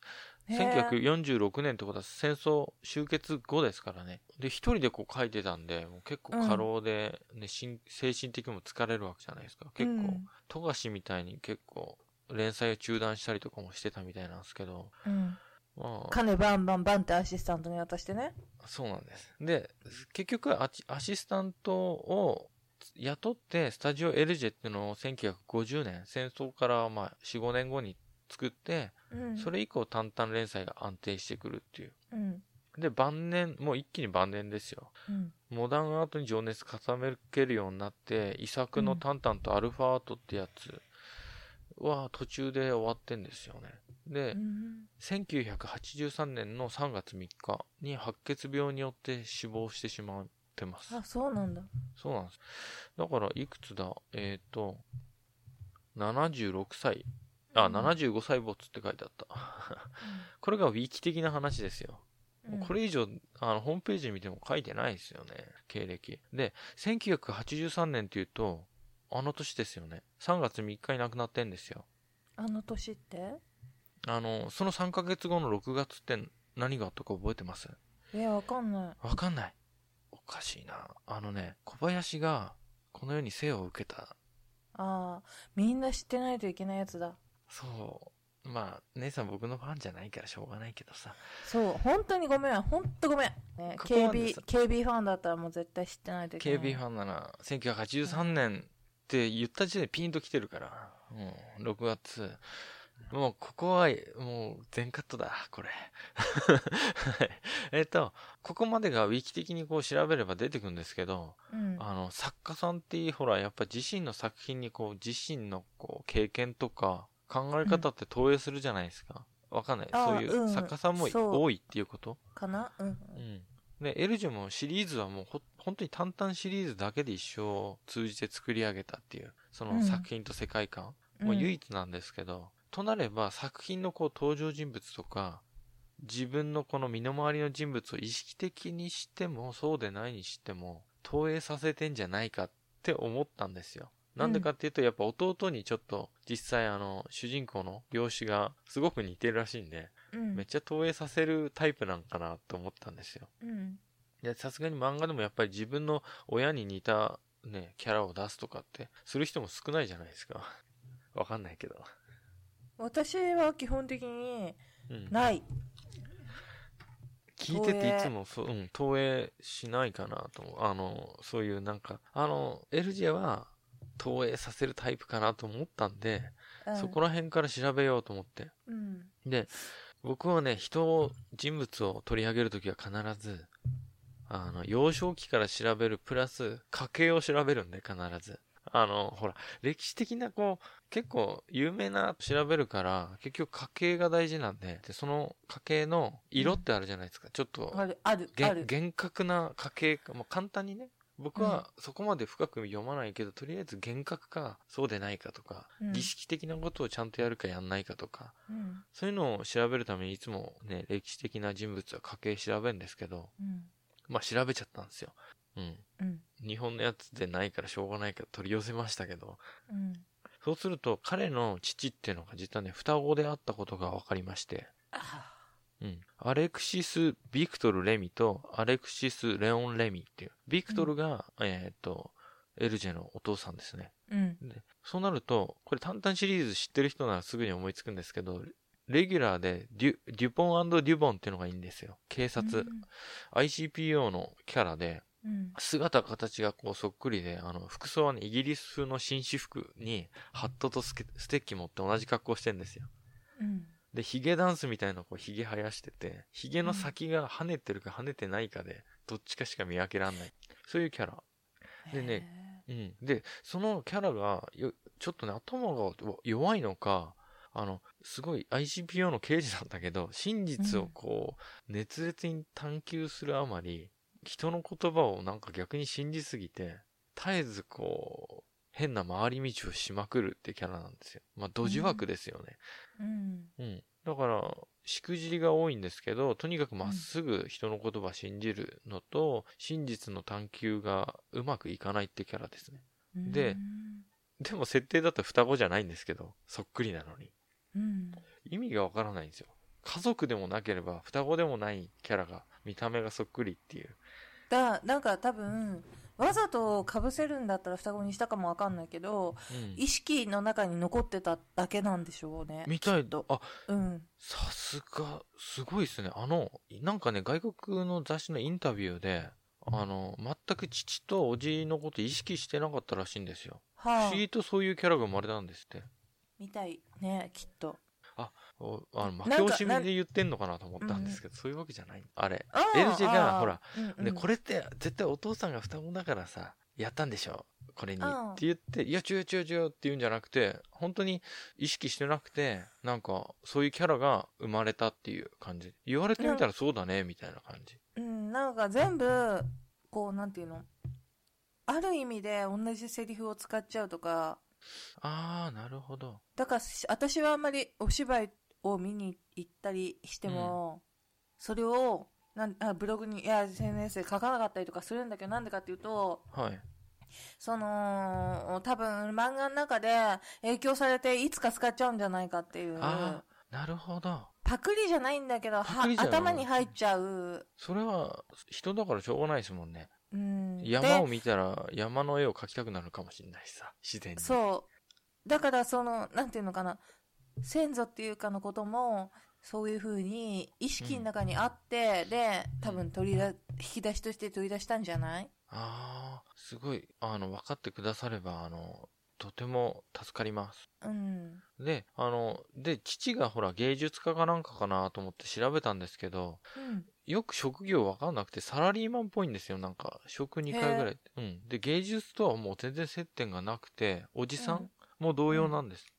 へー1946年ってことは戦争終結後ですからね。で、一人でこう書いてたんで、もう結構過労で、ね、心精神的にも疲れるわけじゃないですか。結構、うん富樫みたいに結構連載を中断したりとかもしてたみたいなんですけど、うん。まあ、金バンバンバンってアシスタントに渡してね。そうなんです。で、結局アチアシスタントを雇って、スタジオエルジェっていうのを1950年、戦争からまあ4、5年後に作って、うん。それ以降淡々連載が安定してくるっていう。うん。で、晩年、もう一気に晩年ですよ。うん。モダンアートに情熱傾けるようになって、遺作のタンタンとアルファアートってやつは途中で終わってんですよね。で、うん。1983年の3月3日に白血病によって死亡してしまってます。あ、そうなんだ。そうなんです。だから、いくつだ？えっ、と、76歳。あ、うん75歳没って書いてあった。これがウィキ的な話ですよ。うんこれ以上、あの、ホームページ見ても書いてないですよね。経歴。で、1983年っていうと、あの年ですよね。3月3日に亡くなってんですよ。あの年って？あの、その3ヶ月後の6月って何があったか覚えてます？え、わかんない。わかんない。おかしいな。あのね、小林がこの世に生を受けた。ああ、みんな知ってないといけないやつだ。そう。まあ、姉さん僕のファンじゃないからしょうがないけどさ。そう、本当にごめん、本当ごめん。ね、KB さ、KB ファンだったらもう絶対知ってないといけない。KB ファンなら、1983年って言った時点でピンと来てるから。うん、6月。もう、ここは、もう、全カットだ、これ。はいえっと、ここまでがウィキ的にこう調べれば出てくるんですけど、うん。あの、作家さんってほら、やっぱ自身の作品にこう、自身のこう、経験とか、考え方って投影するじゃないですか。わかんない。あそういううん作家さんもそう多いっていうこと？かな？うん。うん。で、エルジュもシリーズはもうほ、本当に淡々シリーズだけで一生を通じて作り上げたっていう、そのうん作品と世界観、もう唯一なんですけど、となれば作品のこう登場人物とか、自分のこの身の回りの人物を意識的にしても、そうでないにしても、投影させてんじゃないかって思ったんですよ。なんでかっていうと、やっぱ弟にちょっと、実際あの、主人公の容姿がすごく似てるらしいんで、うん。めっちゃ投影させるタイプなんかなと思ったんですよ。うん。いや、さすがに漫画でもやっぱり自分の親に似たね、キャラを出すとかって、する人も少ないじゃないですか。わかんないけど。私は基本的にうん。ない。聞いてていつもそう、うん、投影しないかなと思う。あの、そういうなんか、あの、LJ は投影させるタイプかなと思ったんで、うんそこら辺から調べようと思って。うん。で、僕はね、人を、人物を取り上げるときは必ず、あの、幼少期から調べるプラス、家系を調べるんで、必ず。あの、ほら、歴史的な、こう、結構有名な調べるから、結局家系が大事なんで、で、その家系の色ってあるじゃないですか。ちょっと、ある、ある、げある。厳格な家系か、もう簡単にね、僕はそこまで深く読まないけど、とりあえず厳格か、そうでないかとか、うん儀式的なことをちゃんとやるかやんないかとか、うん。そういうのを調べるためにいつもね、歴史的な人物は家系調べるんですけど、うん。まあ調べちゃったんですよ。うん。うん。日本のやつでないからしょうがないから取り寄せましたけど、うん。そうすると彼の父っていうのが実はね、双子であったことが分かりまして、あうん。アレクシス・ビクトル・レミとアレクシス・レオン・レミっていう。ビクトルが、えっ、と、エルジェのお父さんですね。うん。で、そうなると、これ、タンタンシリーズ知ってる人ならすぐに思いつくんですけど、レギュラーでデュ、デュポンデュボンっていうのがいいんですよ。警察。ICPO のキャラで、うん。姿形がこうそっくりで、あの、服装はね、イギリス風の紳士服に、ハットとスケステッキ持って同じ格好してんですよ。うん。で、ヒゲダンスみたいなこうヒゲ生やしてて、ヒゲの先が跳ねてるか跳ねてないかで、どっちかしか見分けらんない。そういうキャラ。でねうん。で、そのキャラが、よちょっとね、頭が弱いのか、あの、すごい ICPO の刑事なんだけど、真実をこう、熱烈に探求するあまり、人の言葉をなんか逆に信じすぎて、絶えずこう、変な回り道をしまくるってキャラなんですよ。まあ、ドジ枠ですよね。うん。うん。だから、しくじりが多いんですけど、とにかくまっすぐ人の言葉信じるのと、真実の探求がうまくいかないってキャラですね。うん。ででも設定だと双子じゃないんですけど、そっくりなのに。うん。意味がわからないんですよ。家族でもなければ双子でもないキャラが、見た目がそっくりっていう。だ、なんか多分、わざと被せるんだったら双子にしたかもわかんないけど、うん。意識の中に残ってただけなんでしょうね。みたいきっと。あ、うん。さすが、すごいですね。あの、なんかね、外国の雑誌のインタビューで、あの、全く父とおじのこと意識してなかったらしいんですよ。不はあ思。議とそういうキャラが生まれたんですって。みたいね、きっと。おあの、負なんかけ惜しみで言ってんのかなと思ったんですけど、そういうわけじゃない。あれ。エルジェがほら、で、これって絶対お父さんが双子だからさ、やったんでしょ？これに。うんって言って、いや、違う違う違うって言うんじゃなくて、本当に意識してなくて、なんか、そういうキャラが生まれたっていう感じ。言われてみたらそうだね、みたいな感じ。うん、なんか全部、こう、なんていうの？ある意味で同じセリフを使っちゃうとか、あー、なるほど。だからし私はあんまりお芝居を見に行ったりしても、それをなんあブログに、いや、SNS で書かなかったりとかするんだけど、なんでかっていうと、はい。その、多分漫画の中で影響されていつか使っちゃうんじゃないかっていう、あー、なるほど。パクリじゃないんだけど、はパクリじゃない頭に入っちゃう。それは、人だからしょうがないですもんね。うん、山をで見たら、山の絵を描きたくなるかもしれないしさ、自然に。そう。だからその、なんていうのかな、先祖っていうかのことも、そういう風に意識の中にあって、で、多分取り出、引き出しとして取り出したんじゃない？ああ、すごい、あの、分かってくだされば、あの、とても助かります。うん。で、あの、で、父がほら芸術家かなんかかなと思って調べたんですけど、うん。よく職業分かんなくてサラリーマンっぽいんですよ、なんか。職2回ぐらい。うん。で、芸術とはもう全然接点がなくて、おじさんも同様なんです。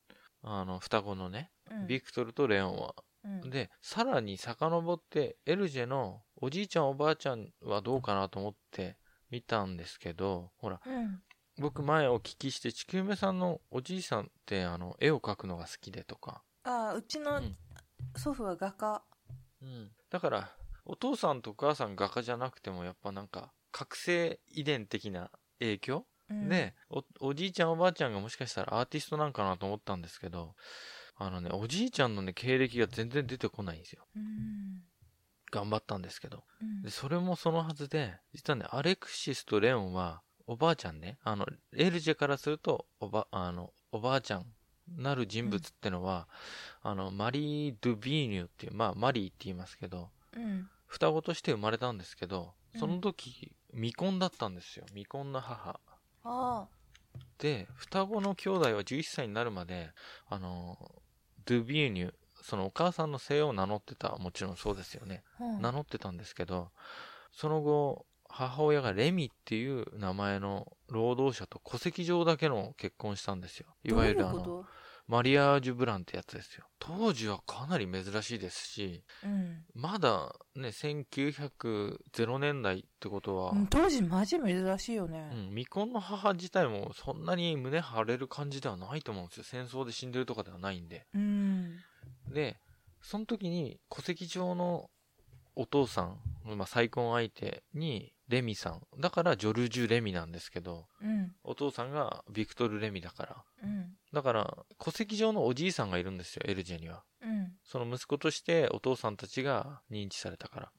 あの、双子のね、うん。ビクトルとレオンは。うん、で、さらに遡って、エルジェのおじいちゃんおばあちゃんはどうかなと思って見たんですけど、ほら、うん。僕前お聞きして、地球目さんのおじいさんってあの、絵を描くのが好きでとか。ああ、うちのうん祖父は画家。うん。だから、お父さんとお母さん画家じゃなくてもやっぱなんか、覚醒遺伝的な影響、うん、でお、おじいちゃんおばあちゃんがもしかしたらアーティストなんかなと思ったんですけど、あのね、おじいちゃんのね、経歴が全然出てこないんですよ。うん。頑張ったんですけど。うんで、それもそのはずで、実はね、アレクシスとレオンは、おばあちゃんね、あの、エルジェからすると、おば、あの、おばあちゃんなる人物ってのは、あの、マリー・ドゥビーニュっていう、まあ、マリーって言いますけど、うん。双子として生まれたんですけど、うんその時、未婚だったんですよ。未婚の母。あで、双子の兄弟は11歳になるまで、あの、ドゥビーニュ、そのお母さんの姓を名乗ってた、もちろんそうですよね。あ。うん名乗ってたんですけど、その後、母親がレミっていう名前の労働者と戸籍上だけの結婚したんですよ。いわゆるあの、マリアージュブランってやつですよ。当時はかなり珍しいですし、とうん。まだね、1900年代ってことは、うん当時マジ珍しいよね。うん、未婚の母自体もそんなに胸張れる感じではないと思うんですよ。戦争で死んでるとかではないんで。うん。で、その時に戸籍上のお父さん、まあ、再婚相手にレミさん。だからジョルジュ・レミなんですけど、うん。お父さんがビクトル・レミだから。うん。だから、戸籍上のおじいさんがいるんですよ、エルジェには。うん。その息子としてお父さんたちが認知されたから。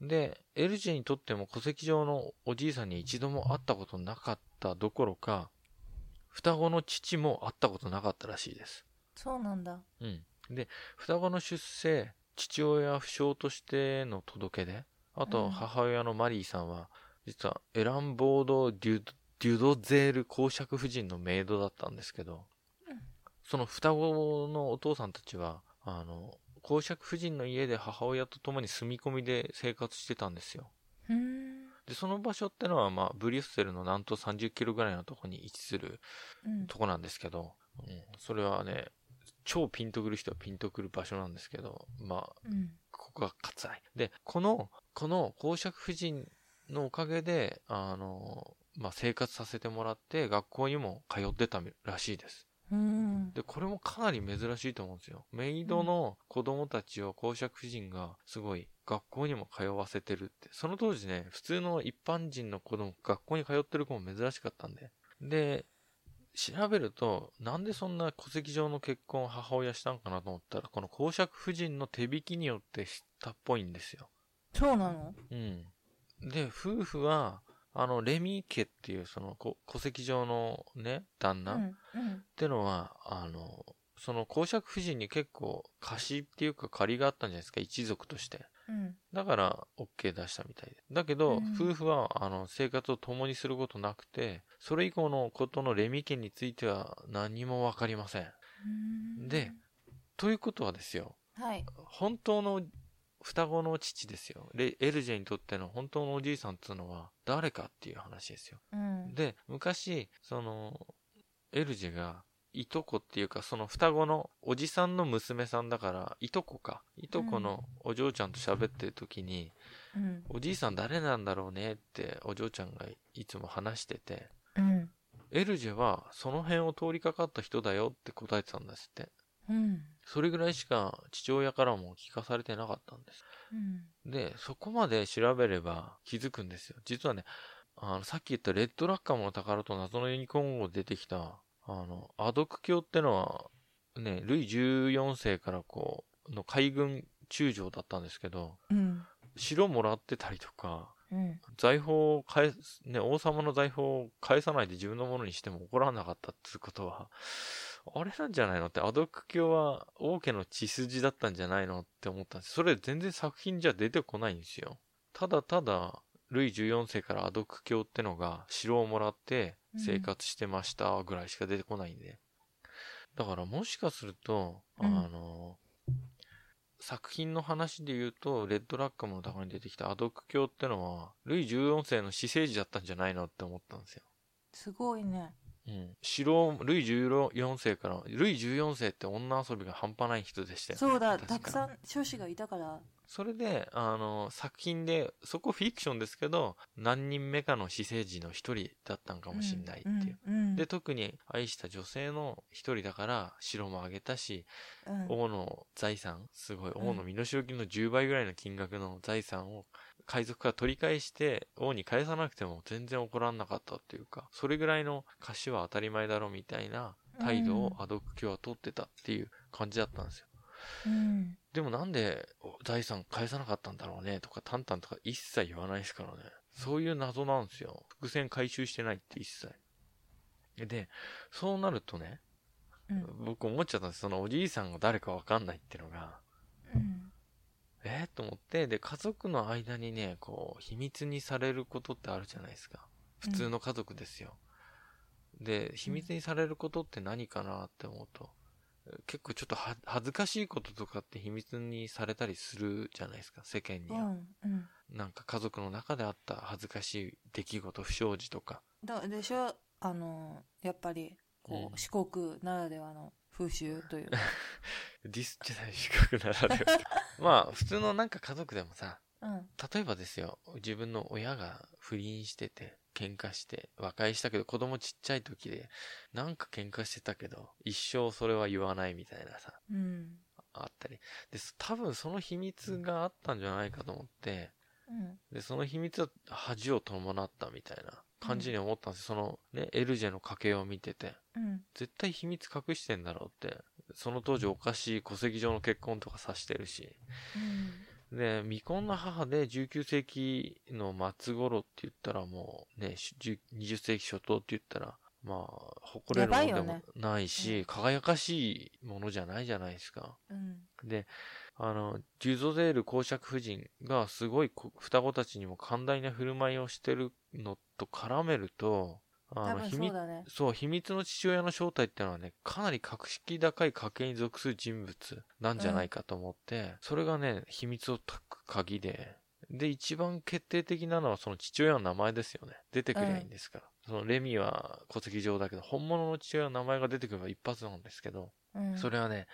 うん。で、エルジェにとっても戸籍上のおじいさんに一度も会ったことなかったどころか、双子の父も会ったことなかったらしいです。そうなんだ。うん。で、双子の出生、父親不詳としての届け出、あとうん母親のマリーさんは、実はエランボード・デュドゼール公爵夫人のメイドだったんですけどうん、その双子のお父さんたちは、あの、公爵夫人の家で母親と共に住み込みで生活してたんですよ。で、その場所ってのは、まあ、ブリュッセルの南東30キロぐらいのところに位置するうん。とこなんですけど、うん、それはね、超ピンとくる人はピンとくる場所なんですけど、まあ、うん。ここが割愛。で、この、この公爵夫人のおかげで、あの、まあ、生活させてもらって、学校にも通ってたらしいです。うん。で、これもかなり珍しいと思うんですよ。メイドの子供たちを公爵夫人がすごい学校にも通わせてるって。その当時ね、普通の一般人の子供、学校に通ってる子も珍しかったんで。で、調べると、なんでそんな戸籍上の結婚を母親したんかなと思ったら、この公爵夫人の手引きによって知ったっぽいんですよ。そうなの？うん。で、夫婦は、あの、レミー家っていう、その、こ戸籍上のね、旦那。ってのは、あの、その公爵夫人に結構貸しっていうか借りがあったんじゃないですか、一族として。うん。だから、OK 出したみたいで。だけど、うん夫婦は、あの、生活を共にすることなくて、それ以降のことのレミ家については何もわかりませんで、ということはですよ、はい。本当の双子の父ですよ。レエルジェにとっての本当のおじいさんっていうのは誰かっていう話ですよ。うん。で、昔、その、エルジェが、いとこっていうか、その双子のおじさんの娘さんだから、いとこか。いとこのお嬢ちゃんと喋ってる時に、うん。おじいさん誰なんだろうねってお嬢ちゃんがいつも話してて、うん。エルジェはその辺を通りかかった人だよって答えてたんですって。うん。それぐらいしか父親からも聞かされてなかったんです。うん。で、そこまで調べれば気づくんですよ。実はね、あの、さっき言ったレッドラッカムの宝と謎のユニコーン号で出てきた、あの、アドク教ってのは、ね、ルイ14世からこう、の海軍中将だったんですけど、うん。城もらってたりとか、うん。財宝を返す、ね、王様の財宝を返さないで自分のものにしても怒らなかったっていうことは、あれなんじゃないのって、アドク教は王家の血筋だったんじゃないのって思ったんです。それ全然作品じゃ出てこないんですよ。ただただ、ルイ14世からアドク教ってのが城をもらって生活してましたぐらいしか出てこないんで。だからもしかすると、あうんの、作品の話で言うと、レッドラッカムの中に出てきたアドク教ってのは、ルイ14世の私生児だったんじゃないのって思ったんですよ。すごいね。うん。城を、ルイ14世から、ルイ14世って女遊びが半端ない人でしたよね。そうだ、たくさん諸子がいたから。それで、あの、作品で、そこフィクションですけど、何人目かの私生児の一人だったんかもしんないっていう。うん。うん。で、特に愛した女性の一人だから、城もあげたし、うん、王の財産、すごい、うん王の身代金の10倍ぐらいの金額の財産を海賊から取り返して、王に返さなくても全然怒らんなかったっていうか、それぐらいの貸しは当たり前だろみたいな態度をアドック教は取ってたっていう感じだったんですよ。うん。でもなんで財産返さなかったんだろうねとか、タンタンとか一切言わないですからね。そういう謎なんですよ。伏線回収してないって一切。で、そうなるとね、うん。僕思っちゃったんです。そのおじいさんが誰かわかんないっていうのが、うん。えー、と思って、で、家族の間にね、こう、秘密にされることってあるじゃないですか。普通の家族ですよ。で、秘密にされることって何かなって思うと、結構ちょっとは恥ずかしいこととかって秘密にされたりするじゃないですか、世間には。うん。うん。なんか家族の中であった恥ずかしい出来事、不祥事とか。だでしょ？あの、やっぱり、こう、うん四国ならではの風習というか。ディスじゃない、資格ならでは。まあ、普通のなんか家族でもさ、うん。例えばですよ、自分の親が不倫してて、喧嘩して、和解したけど子供ちっちゃい時で、なんか喧嘩してたけど、一生それは言わないみたいなさ、うん。あったり。で、多分その秘密があったんじゃないかと思って、うん。で、その秘密は恥を伴ったみたいな感じに思ったんですよ。そのね、エルジェの家系を見てて。うん。絶対秘密隠してんだろうって。その当時おかしい戸籍上の結婚とかさしてるし。うん。で、未婚の母で19世紀の末頃って言ったらもうね、し10 20世紀初頭って言ったら、まあ、誇れるものでもやばいよねないし、輝かしいものじゃないじゃないですか。うん。で、あの、ジュゾゼール公爵夫人がすごいこ双子たちにも寛大な振る舞いをしてるのと絡めると、あの秘密そうだね。そう、秘密の父親の正体ってのはね、かなり格式高い家系に属する人物なんじゃないかと思って、それがね、秘密を解く鍵で、で、一番決定的なのはその父親の名前ですよね。出てくりゃいいんですから。そのレミは戸籍上だけど、本物の父親の名前が出てくれば一発なんですけど、うん。それはね、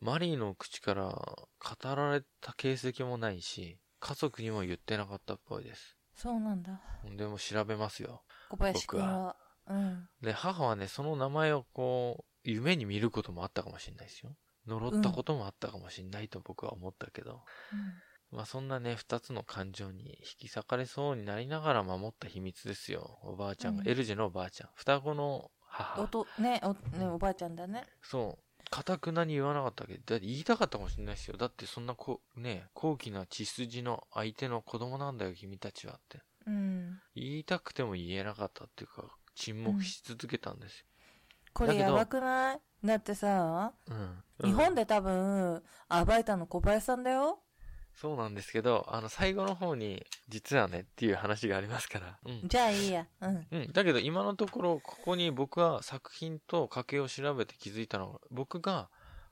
マリーの口から語られた形跡もないし、家族にも言ってなかったっぽいです。そうなんだ。でも調べますよ。小林君僕は。うん。で、母はね、その名前をこう、夢に見ることもあったかもしれないですよ。呪ったこともあったかもしれないと僕は思ったけど、まあそんなね、二つの感情に引き裂かれそうになりながら守った秘密ですよ。おばあちゃんが、うんエルジェのおばあちゃん。双子のお母。と、ね、お、ね、おばあちゃんだね。そう。かたくなに言わなかったわけ？ど、だって言いたかったかもしれないですよ。だってそんなこう、ね、高貴な血筋の相手の子供なんだよ、君たちはって。うん。言いたくても言えなかったっていうか、沈黙し続けたんですよ。こだけどれやばくない？だってさ、うん。日本で多分、暴いたの小林さんだよ。そうなんですけど、あの、最後の方に、実はねっていう話がありますから。うん。じゃあいいや。うん。うん。だけど今のところ、ここに僕は作品と家系を調べて気づいたのが、僕が、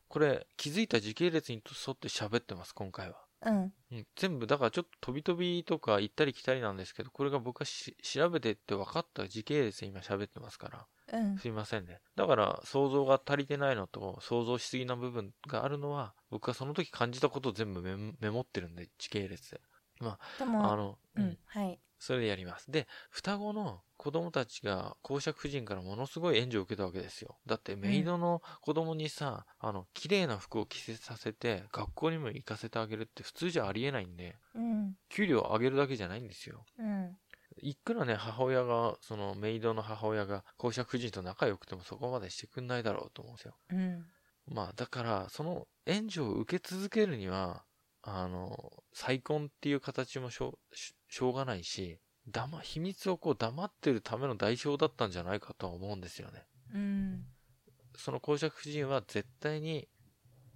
これ、気づいた時系列に沿って喋ってます、今回は。うん。うん。全部、だからちょっと飛び飛びとか行ったり来たりなんですけど、これが僕がし調べてって分かった時系列で今喋ってますから。うん。すいませんね。だから、想像が足りてないのと、想像しすぎな部分があるのは、僕がその時感じたことを全部メモメモってるんで、時系列で。あでも、の、ううんん。。はい。それでやります。で、双子の子供たちが公爵夫人からものすごい援助を受けたわけですよ。だってメイドの子供にさ、あの、綺麗な服を着せさせて、学校にも行かせてあげるって普通じゃありえないんで、うん。給料を上げるだけじゃないんですよ。うん。いくらね、母親が、そのメイドの母親が公爵夫人と仲良くてもそこまでしてくんないだろうと思うんですよ。うん。まあ、だから、その援助を受け続けるには、あの、再婚っていう形もしょう、ししょうがないし、だま、秘密をこう黙ってるための代償だったんじゃないかとは思うんですよね。うん。その公爵夫人は絶対に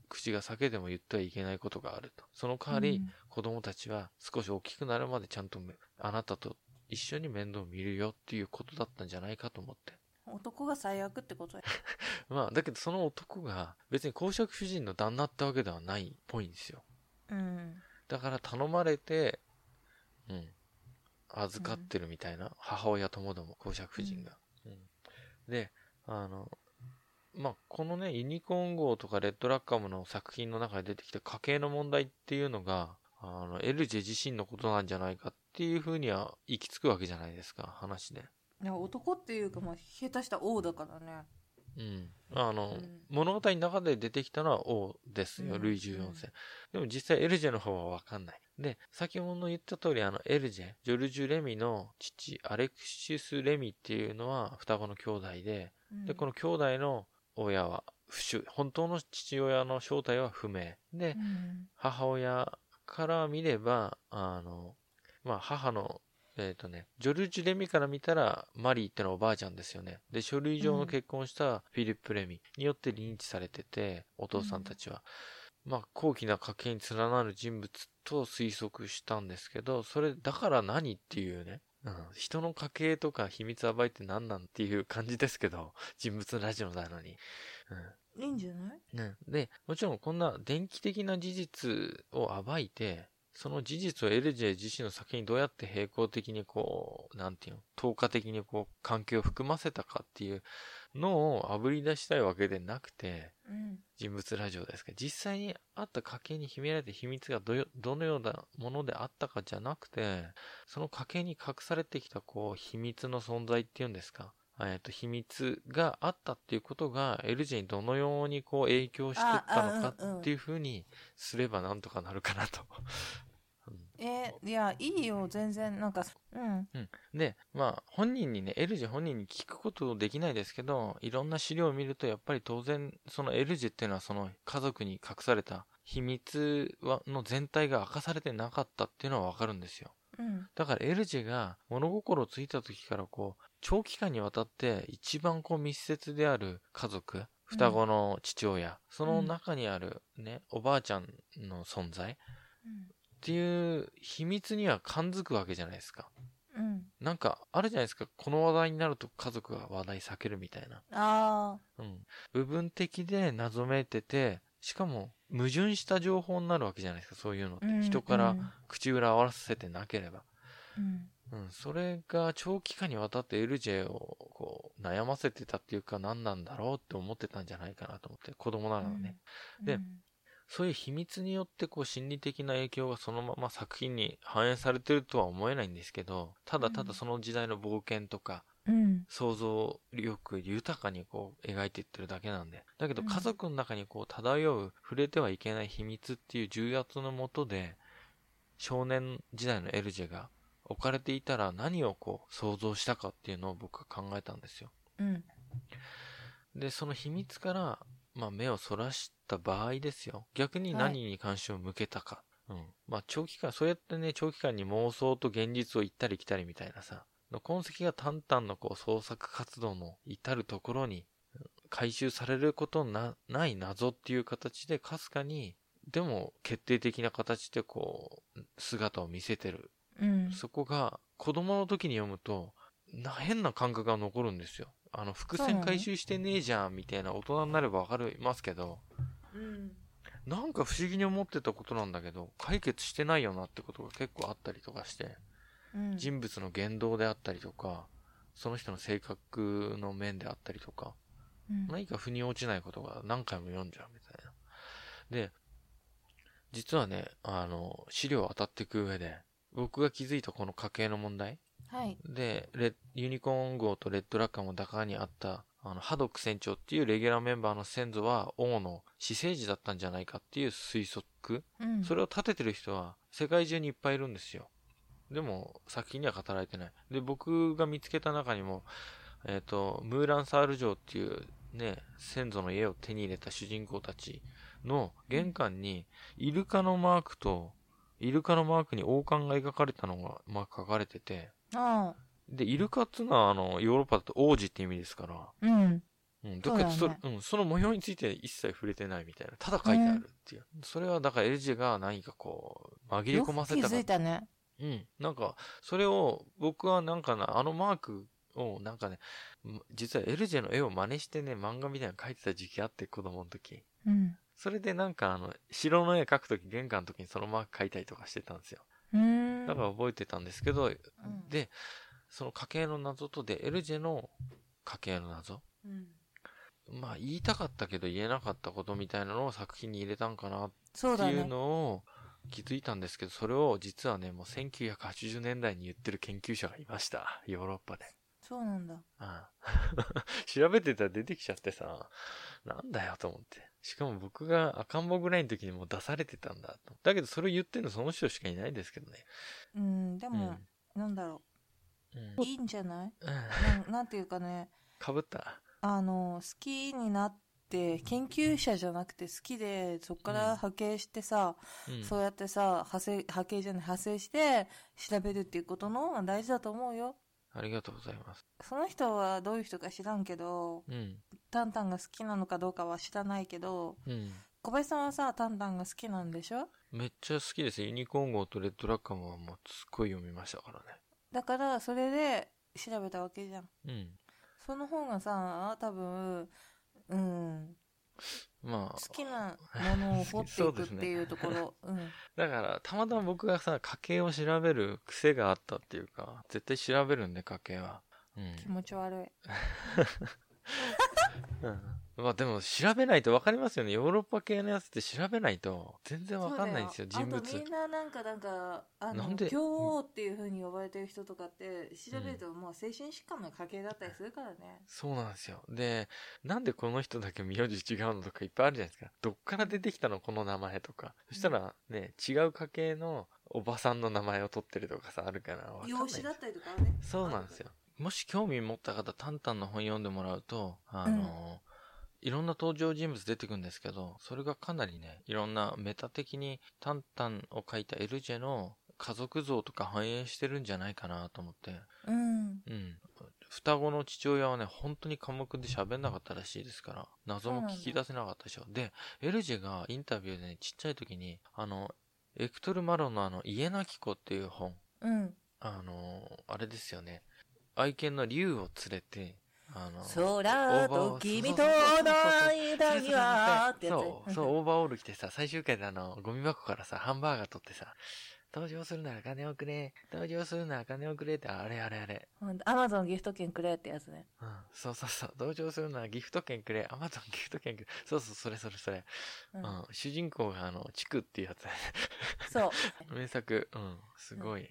口が裂けても言ってはいけないことがあると。その代わり、子供たちは少し大きくなるまでちゃんとめあなたと一緒に面倒を見るよっていうことだったんじゃないかと思って。男が最悪ってことや。まあ、だけどその男が別に公爵夫人の旦那ってわけではないっぽいんですよ。うん。だから頼まれて、うん、預かってるみたいな、母親ともども公爵夫人が。うんで、あの、まあ、このね、ユニコーン号とかレッドラッカムの作品の中で出てきた家計の問題っていうのが、あの、エルジェ自身のことなんじゃないかっていうふうには行き着くわけじゃないですか、話で。いや男っていうか、まあ、下手した王だからね。うん。あの、うん物語の中で出てきたのは王ですよ、うんルイ14世。でも実際エルジェの方はわかんない。で、先ほど言った通り、あの、エルジェ、ジョルジュ・レミの父、アレクシス・レミっていうのは双子の兄弟で、うんで、この兄弟の親は不死、本当の父親の正体は不明。でう、ん。母親から見れば、あの、まあ、母の、えっ、とね、ジョルジュ・レミから見たら、マリーってのはおばあちゃんですよね。で、書類上の結婚したフィリップ・レミによって認知されてて、お父さんたちは。まあ、高貴な家系に連なる人物と推測したんですけど、それ、だから何っていうね。うん、人の家系とか秘密暴いて何なんっていう感じですけど、人物ラジオなのに。うんいいんじゃない？ね、で、もちろんこんな電気的な事実を暴いて、その事実をエルジェ自身の作品にどうやって並行的にこう、なんていうの、透過的にこう、関係を含ませたかっていうのを炙り出したいわけでなくて、うん。人物ラジオですけど、実際にあった家系に秘められた秘密がどよどのようなものであったかじゃなくて、その家系に隠されてきたこう、秘密の存在っていうんですか。えっと、秘密があったっていうことが、エルジェにどのようにこう影響していったのかっていうふうにすればなんとかなるかなと。うんえーいや、いいよ、全然、なんか、うん。うん。で、まあ、本人にね、エルジェ本人に聞くことできないですけど、いろんな資料を見ると、やっぱり当然、そのエルジェっていうのは、その家族に隠された秘密はの全体が明かされてなかったっていうのはわかるんですよ。うん。だからエルジェが物心ついた時からこう、長期間にわたって一番こう密接である家族、双子の父親、その中にあるね、おばあちゃんの存在っていう秘密には感づくわけじゃないですか。うん。なんかあるじゃないですか。この話題になると家族が話題避けるみたいな。あうん。部分的で謎めいてて、しかも矛盾した情報になるわけじゃないですか。そういうのって。あ。うん人から口裏合わせてなければ。うん。うん、それが長期間にわたって LJ をこう悩ませてたっていうか何なんだろうって思ってたんじゃないかなと思って、子供ならね。でうんそういう秘密によってこう心理的な影響がそのまま作品に反映されてるとは思えないんですけど、ただただその時代の冒険とかうん。想像力豊かにこう描いていってるだけなんで。だけどうん家族の中にこう漂う触れてはいけない秘密っていう重圧のもとで、少年時代のエルジェが置かれていたら何をこう想像したかっていうのを僕は考えたんですよ。うん。で、その秘密から、まあ目をそらした場合ですよ。逆に何に関心を向けたか。うん。まあ長期間、そうやってね、長期間に妄想と現実を行ったり来たりみたいなさ、の痕跡が淡々のこう創作活動の至るところにうん回収されることなない謎っていう形でかすかに、でも決定的な形でこう、姿を見せてるうん。そこが子供の時に読むと、な、変な感覚が残るんですよ。あの、伏線回収してねえじゃん、みたいな大人になればわかりますけど、うん。なんか不思議に思ってたことなんだけど、解決してないよなってことが結構あったりとかして、うん。人物の言動であったりとか、その人の性格の面であったりとか、うん何か腑に落ちないことが何回も読んじゃうみたいな。で、実はね、あの、資料を当たっていく上で、僕が気づいたこの家系の問題、はい。で、レユニコーン号とレッドラッカーも高にあった、あの、ハドック船長っていうレギュラーメンバーの先祖は王の死生児だったんじゃないかっていう推測。うん。それを立ててる人は世界中にいっぱいいるんですよ。でも、作品には語られてない。で、僕が見つけた中にも、えっ、と、ムーランサール城っていうね、先祖の家を手に入れた主人公たちの玄関に、イルカのマークと、イルカのマークに王冠が描かれたのが、まあ、書かれてて、ああ。で、イルカっていうのは、あの、ヨーロッパだと王子って意味ですから、うん。うん、どそ,、そうだねうん、その模様について一切触れてないみたいな。ただ書いてあるっていう。それは、だからエルジェが何かこう、紛れ込ませたかづいたね。うん。なんか、それを、僕はなんかな、あのマークを、なんかね、ん実はエルジェの絵を真似してね、漫画みたいなの描いてた時期あって、子供の時。うん。それでなんかあの、城の絵描くとき、玄関の時にそのマーク描いたりとかしてたんですよ。うーん。だから覚えてたんですけど、うんで、その家系の謎とで、エルジェの家系の謎。うん。まあ、言いたかったけど言えなかったことみたいなのを作品に入れたんかなっていう。のを気づいたんですけど、それを実はね、もう1980年代に言ってる研究者がいました。ヨーロッパで。そうなんだ。ああ 調べてたら出てきちゃってさ、なんだよと思って。しかも僕が赤ん坊ぐらいの時にもう出されてたんだと。だけどそれを言ってるのその人しかいないですけどね。うん。でうん。も、なんだろうんう。いいんじゃない？うん なんていうかね、かぶった？あの、好きになって、研究者じゃなくて好きで、そこから派遣してさ、うん。そうやってさ、派生、派遣じゃない、派生して調べるっていうことの方が大事だと思うよ。ありがとうございます。その人はどういう人か知らんけど、うん。タンタンが好きなのかどうかは知らないけど、うん。小林さんはさ、タンタンが好きなんでしょ？めっちゃ好きです。ユニコーン号とレッドラッカーももうすっごい読みましたからね。だから、それで調べたわけじゃん。うん。その方がさ、多分、うん、まあ好、きなものを掘っていくっていうところ。うん。だから、たまたま僕がさ、家計を調べる癖があったっていうか、絶対調べるんで、家計は。うん。気持ち悪い。うん。まあでも調べないと分かりますよね。ヨーロッパ系のやつって調べないと全然分かんないんですよ、人物。あとみんななんか、なんか、あの、なんで？教王っていう風に呼ばれてる人とかって、調べるともう精神疾患の家系だったりするからね。そうなんですよ。で、なんでこの人だけ名字違うのとかいっぱいあるじゃないですか。どっから出てきたのこの名前とか。そしたらね、違う家系のおばさんの名前を取ってるとかさ、あるから養子だったりとかね。そうなんですよ。もし興味持った方、タンタンの本読んでもらうと、あの、いろんな登場人物出てくるんですけど、それがかなりね、いろんなメタ的にタンタンを書いたエルジェの家族像とか反映してるんじゃないかなと思って。うん。うん。双子の父親はね、本当に寡黙で喋んなかったらしいですから、謎も聞き出せなかったでしょ。で、エルジェがインタビューでね、ちっちゃい時に、あの、エクトル・マロンのあの、家なき子っていう本、うん。あの、あれですよね。愛犬の竜を連れて、空と君との間にはってやつねそう、そう、オーバーオール着てさ、最終回であの、ゴミ箱からさ、ハンバーガー取ってさ、登場するなら金をくれ、登場するなら金をくれって、あれあれあれ。アマゾンギフト券くれってやつね。うん、そうそうそう、登場するならギフト券くれ、アマゾンギフト券くれ。そうそう、それそれそれ。ううんん、主人公があの、チクっていうやつだね。そう。名作、うん、すごい。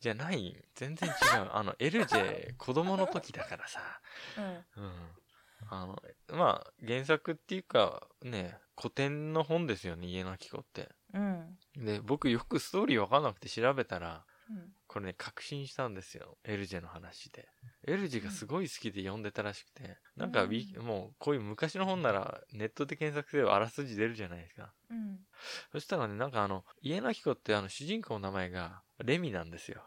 じゃない、全然違う。あの、エルジェ、子供の時だからさ、うん。うん。あの、まあ、原作っていうか、ね、古典の本ですよね、家なき子って。うん。で、僕よくストーリーわかんなくて調べたら、うん。これね、確信したんですよ。エルジェの話で。エルジェがすごい好きで読んでたらしくて、なんかウもう、こういう昔の本なら、ネットで検索すればあらすじ出るじゃないですか。うん。そしたらね、なんかあの、家なき子ってあの、主人公の名前が、レミなんですよ。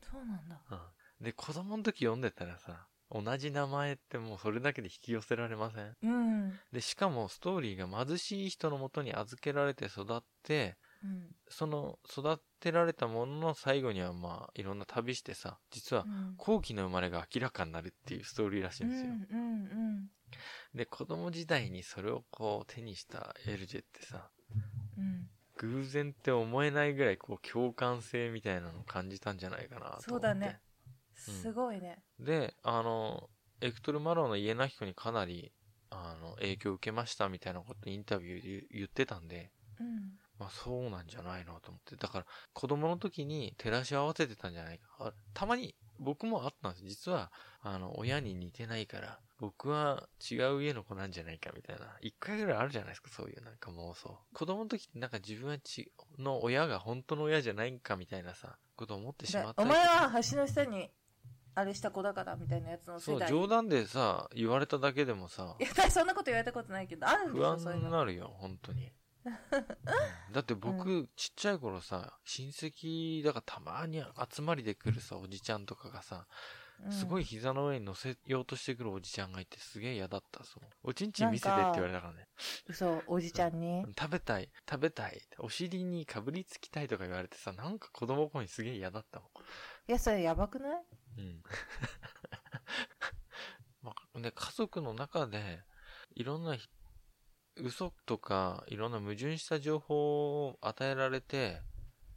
そうなんだ。うん。で、子供の時読んでたらさ、同じ名前ってもうそれだけで引き寄せられません？うん。で、しかもストーリーが貧しい人のもとに預けられて育って、うん。その育てられたものの最後にはまあ、いろんな旅してさ、実はうん。後期の生まれが明らかになるっていうストーリーらしいんですよ。うんうんで、子供時代にそれをこう手にしたエルジェってさ、うん。偶然って思えないぐらいこう共感性みたいなのを感じたんじゃないかなと思って。そうだね。すごいね。で、あの、エクトル・マローの家なき子にかなり、あの、影響を受けましたみたいなことインタビューで言言ってたんで、うん。まあそうなんじゃないのと思って。だから子供の時に照らし合わせてたんじゃないか。あたまに僕もあったんです。実は、あの、親に似てないから、僕は違う家の子なんじゃないかみたいな。一回ぐらいあるじゃないですか、そういうなんか妄想。子供の時ってなんか自分はち、の親が本当の親じゃないんかみたいなさ、ことを思ってしまったお前は橋の下に、あれした子だからみたいなやつのそう、世代。冗談でさ、言われただけでもさい、や、そんなこと言われたことないけど、あるんです不よ、そういうの。安になるよ、本当に。うんだって僕、ちっちゃい頃さ、親戚だからたまに集まりで来るさ、おじちゃんとかがさ、すごい。い膝の上に乗せようとしてくるおじちゃんがいてすげえ嫌だった、そう。おちんちん見せてって言われたからね。嘘、おじちゃんに？食べたい、食べたい、お尻にかぶりつきたいとか言われてさ、なんか子供の頃にすげえ嫌だったもん。いや、それやばくない？うん。まあ、ね、家族の中で、いろんなひ嘘とか、いろんな矛盾した情報を与えられて、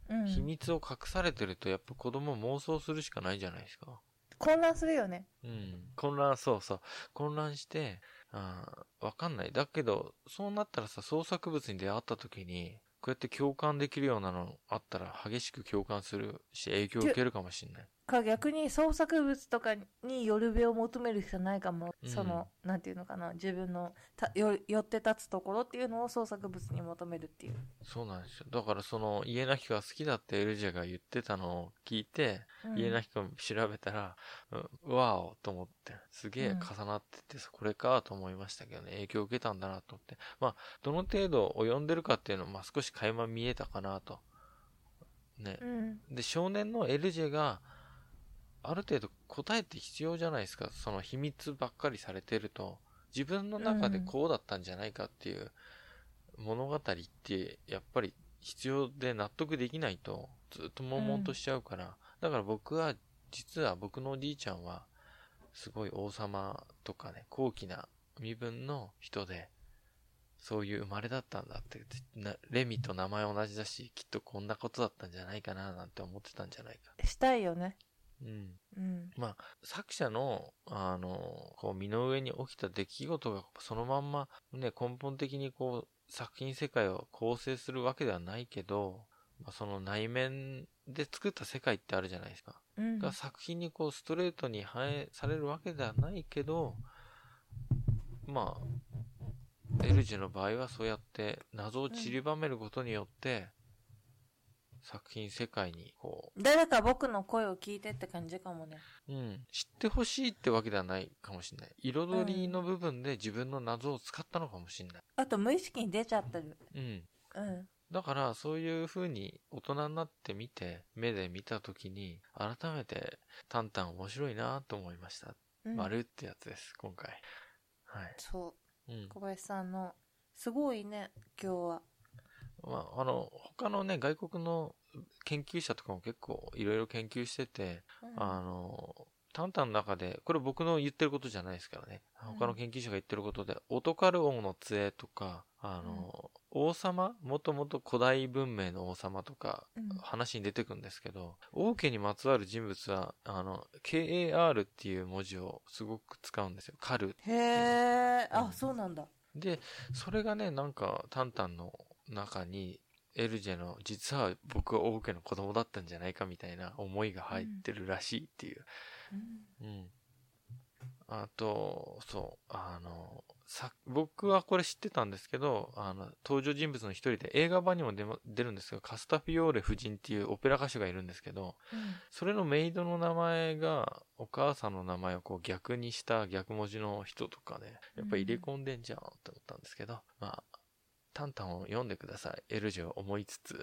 うん。秘密を隠されてると、やっぱ子供妄想するしかないじゃないですか。混乱するよね。うん。混乱、そうそう。混乱して、あーわかんない。だけど、そうなったらさ、創作物に出会った時に、こうやって共感できるようなのあったら、激しく共感するし、影響を受けるかもしれない。か逆に創作物とかによるべを求める人ないかも、うんそのなんていうのかな自分のたよ寄って立つところっていうのを創作物に求めるっていう、そうなんですよ。だからその、家なき子が好きだってエルジェが言ってたのを聞いて、うん家なき子調べたら、うん、わおと思って、すげえ重なってて、これかと思いましたけどね、影響を受けたんだなと思って。まあ、どの程度及んでるかっていうのは、まあ少し垣間見えたかなと。ね。うんで、少年のエルジェが、ある程度答えって必要じゃないですか。その秘密ばっかりされてると、自分の中でこうだったんじゃないかっていう物語って、やっぱり必要で納得できないと、ずっと悶々としちゃうから、だから僕は、実は僕のおじいちゃんは、すごい王様とかね、高貴な身分の人で、そういう生まれだったんだって、レミと名前同じだし、きっとこんなことだったんじゃないかななんて思ってたんじゃないか。したいよねうん。うん。まあ、作者の、あの、こう、身の上に起きた出来事がそのまんま、ね、根本的にこう、作品世界を構成するわけではないけど、まあ、その内面で作った世界ってあるじゃないですか。うん。が作品にこう、ストレートに反映されるわけではないけど、まあ、エルジェの場合はそうやって謎を散りばめることによって、作品世界にこう、誰か僕の声を聞いてって感じかもね。うん。知ってほしいってわけではないかもしれない。彩りの部分で自分の謎を使ったのかもしれない。あと無意識に出ちゃってる。うん。うん。だから、そういう風に大人になってみて、目で見たときに、改めて、タンタン面白いなと思いました。うん、丸ってやつです、今回。はい。そう。うん。小林さんの、すごいね、今日は。まあ、あの、他のね、外国の研究者とかも結構いろいろ研究してて、うんあの、タンタンの中で、これ僕の言ってることじゃないですからね。うん他の研究者が言ってることで、オトカル王の杖とか、あの、王様？もともと古代文明の王様とか、うん話に出てくるんですけど、王家にまつわる人物は、あの、KAR っていう文字をすごく使うんですよ。カル。へえ、あ、うんそうなんだ。で、それがね、なんか、タンタンの中に、エルジェの、実は僕は王家の子供だったんじゃないかみたいな思いが入ってるらしいっていう。うんうん。あと、そう、あの、さ、僕はこれ知ってたんですけど、あの、登場人物の一人で映画版にも出ま出るんですが、カスタフィオーレ夫人っていうオペラ歌手がいるんですけど、それのメイドの名前が、お母さんの名前をこう逆にした逆文字の人とかね、やっぱ入れ込んでんじゃんって思ったんですけど、まあ、タンタンを読んでください。エルジを思いつつ。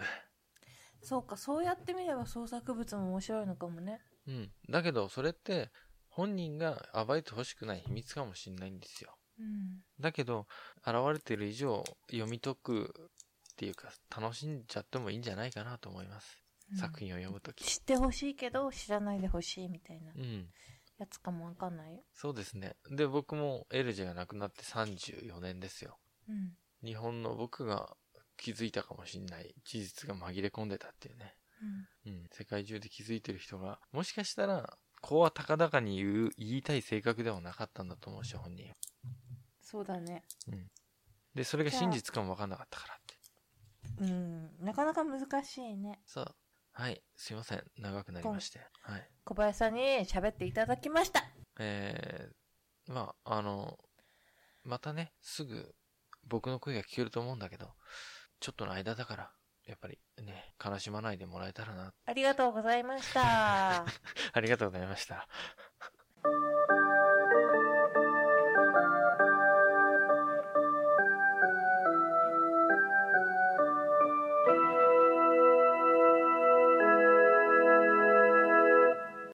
そうか、そうやってみれば創作物も面白いのかもね。うん。だけど、それって、本人が暴いてほしくない秘密かもしれないんですよ。うん。だけど、現れている以上、読み解くっていうか、楽しんじゃってもいいんじゃないかなと思います。うん作品を読むとき。知ってほしいけど、知らないでほしいみたいなうん。やつかもわかんないよ。そうですね。で、僕もエルジェが亡くなって34年ですよ。うん。日本の僕が気づいたかもしれない事実が紛れ込んでたっていうね。うん。うん。世界中で気づいてる人が、もしかしたら、こうは高々に言う、言いたい性格ではなかったんだと思うし、本人。そうだね。うん。で、それが真実かもわかんなかったからって。うん。なかなか難しいね。そう。はい。すいません。長くなりまして。はい。小林さんに喋っていただきました。えー、まあ、あの、またね、すぐ僕の声が聞けると思うんだけど、ちょっとの間だから、やっぱりね、悲しまないでもらえたらな。ありがとうございました。ありがとうございました。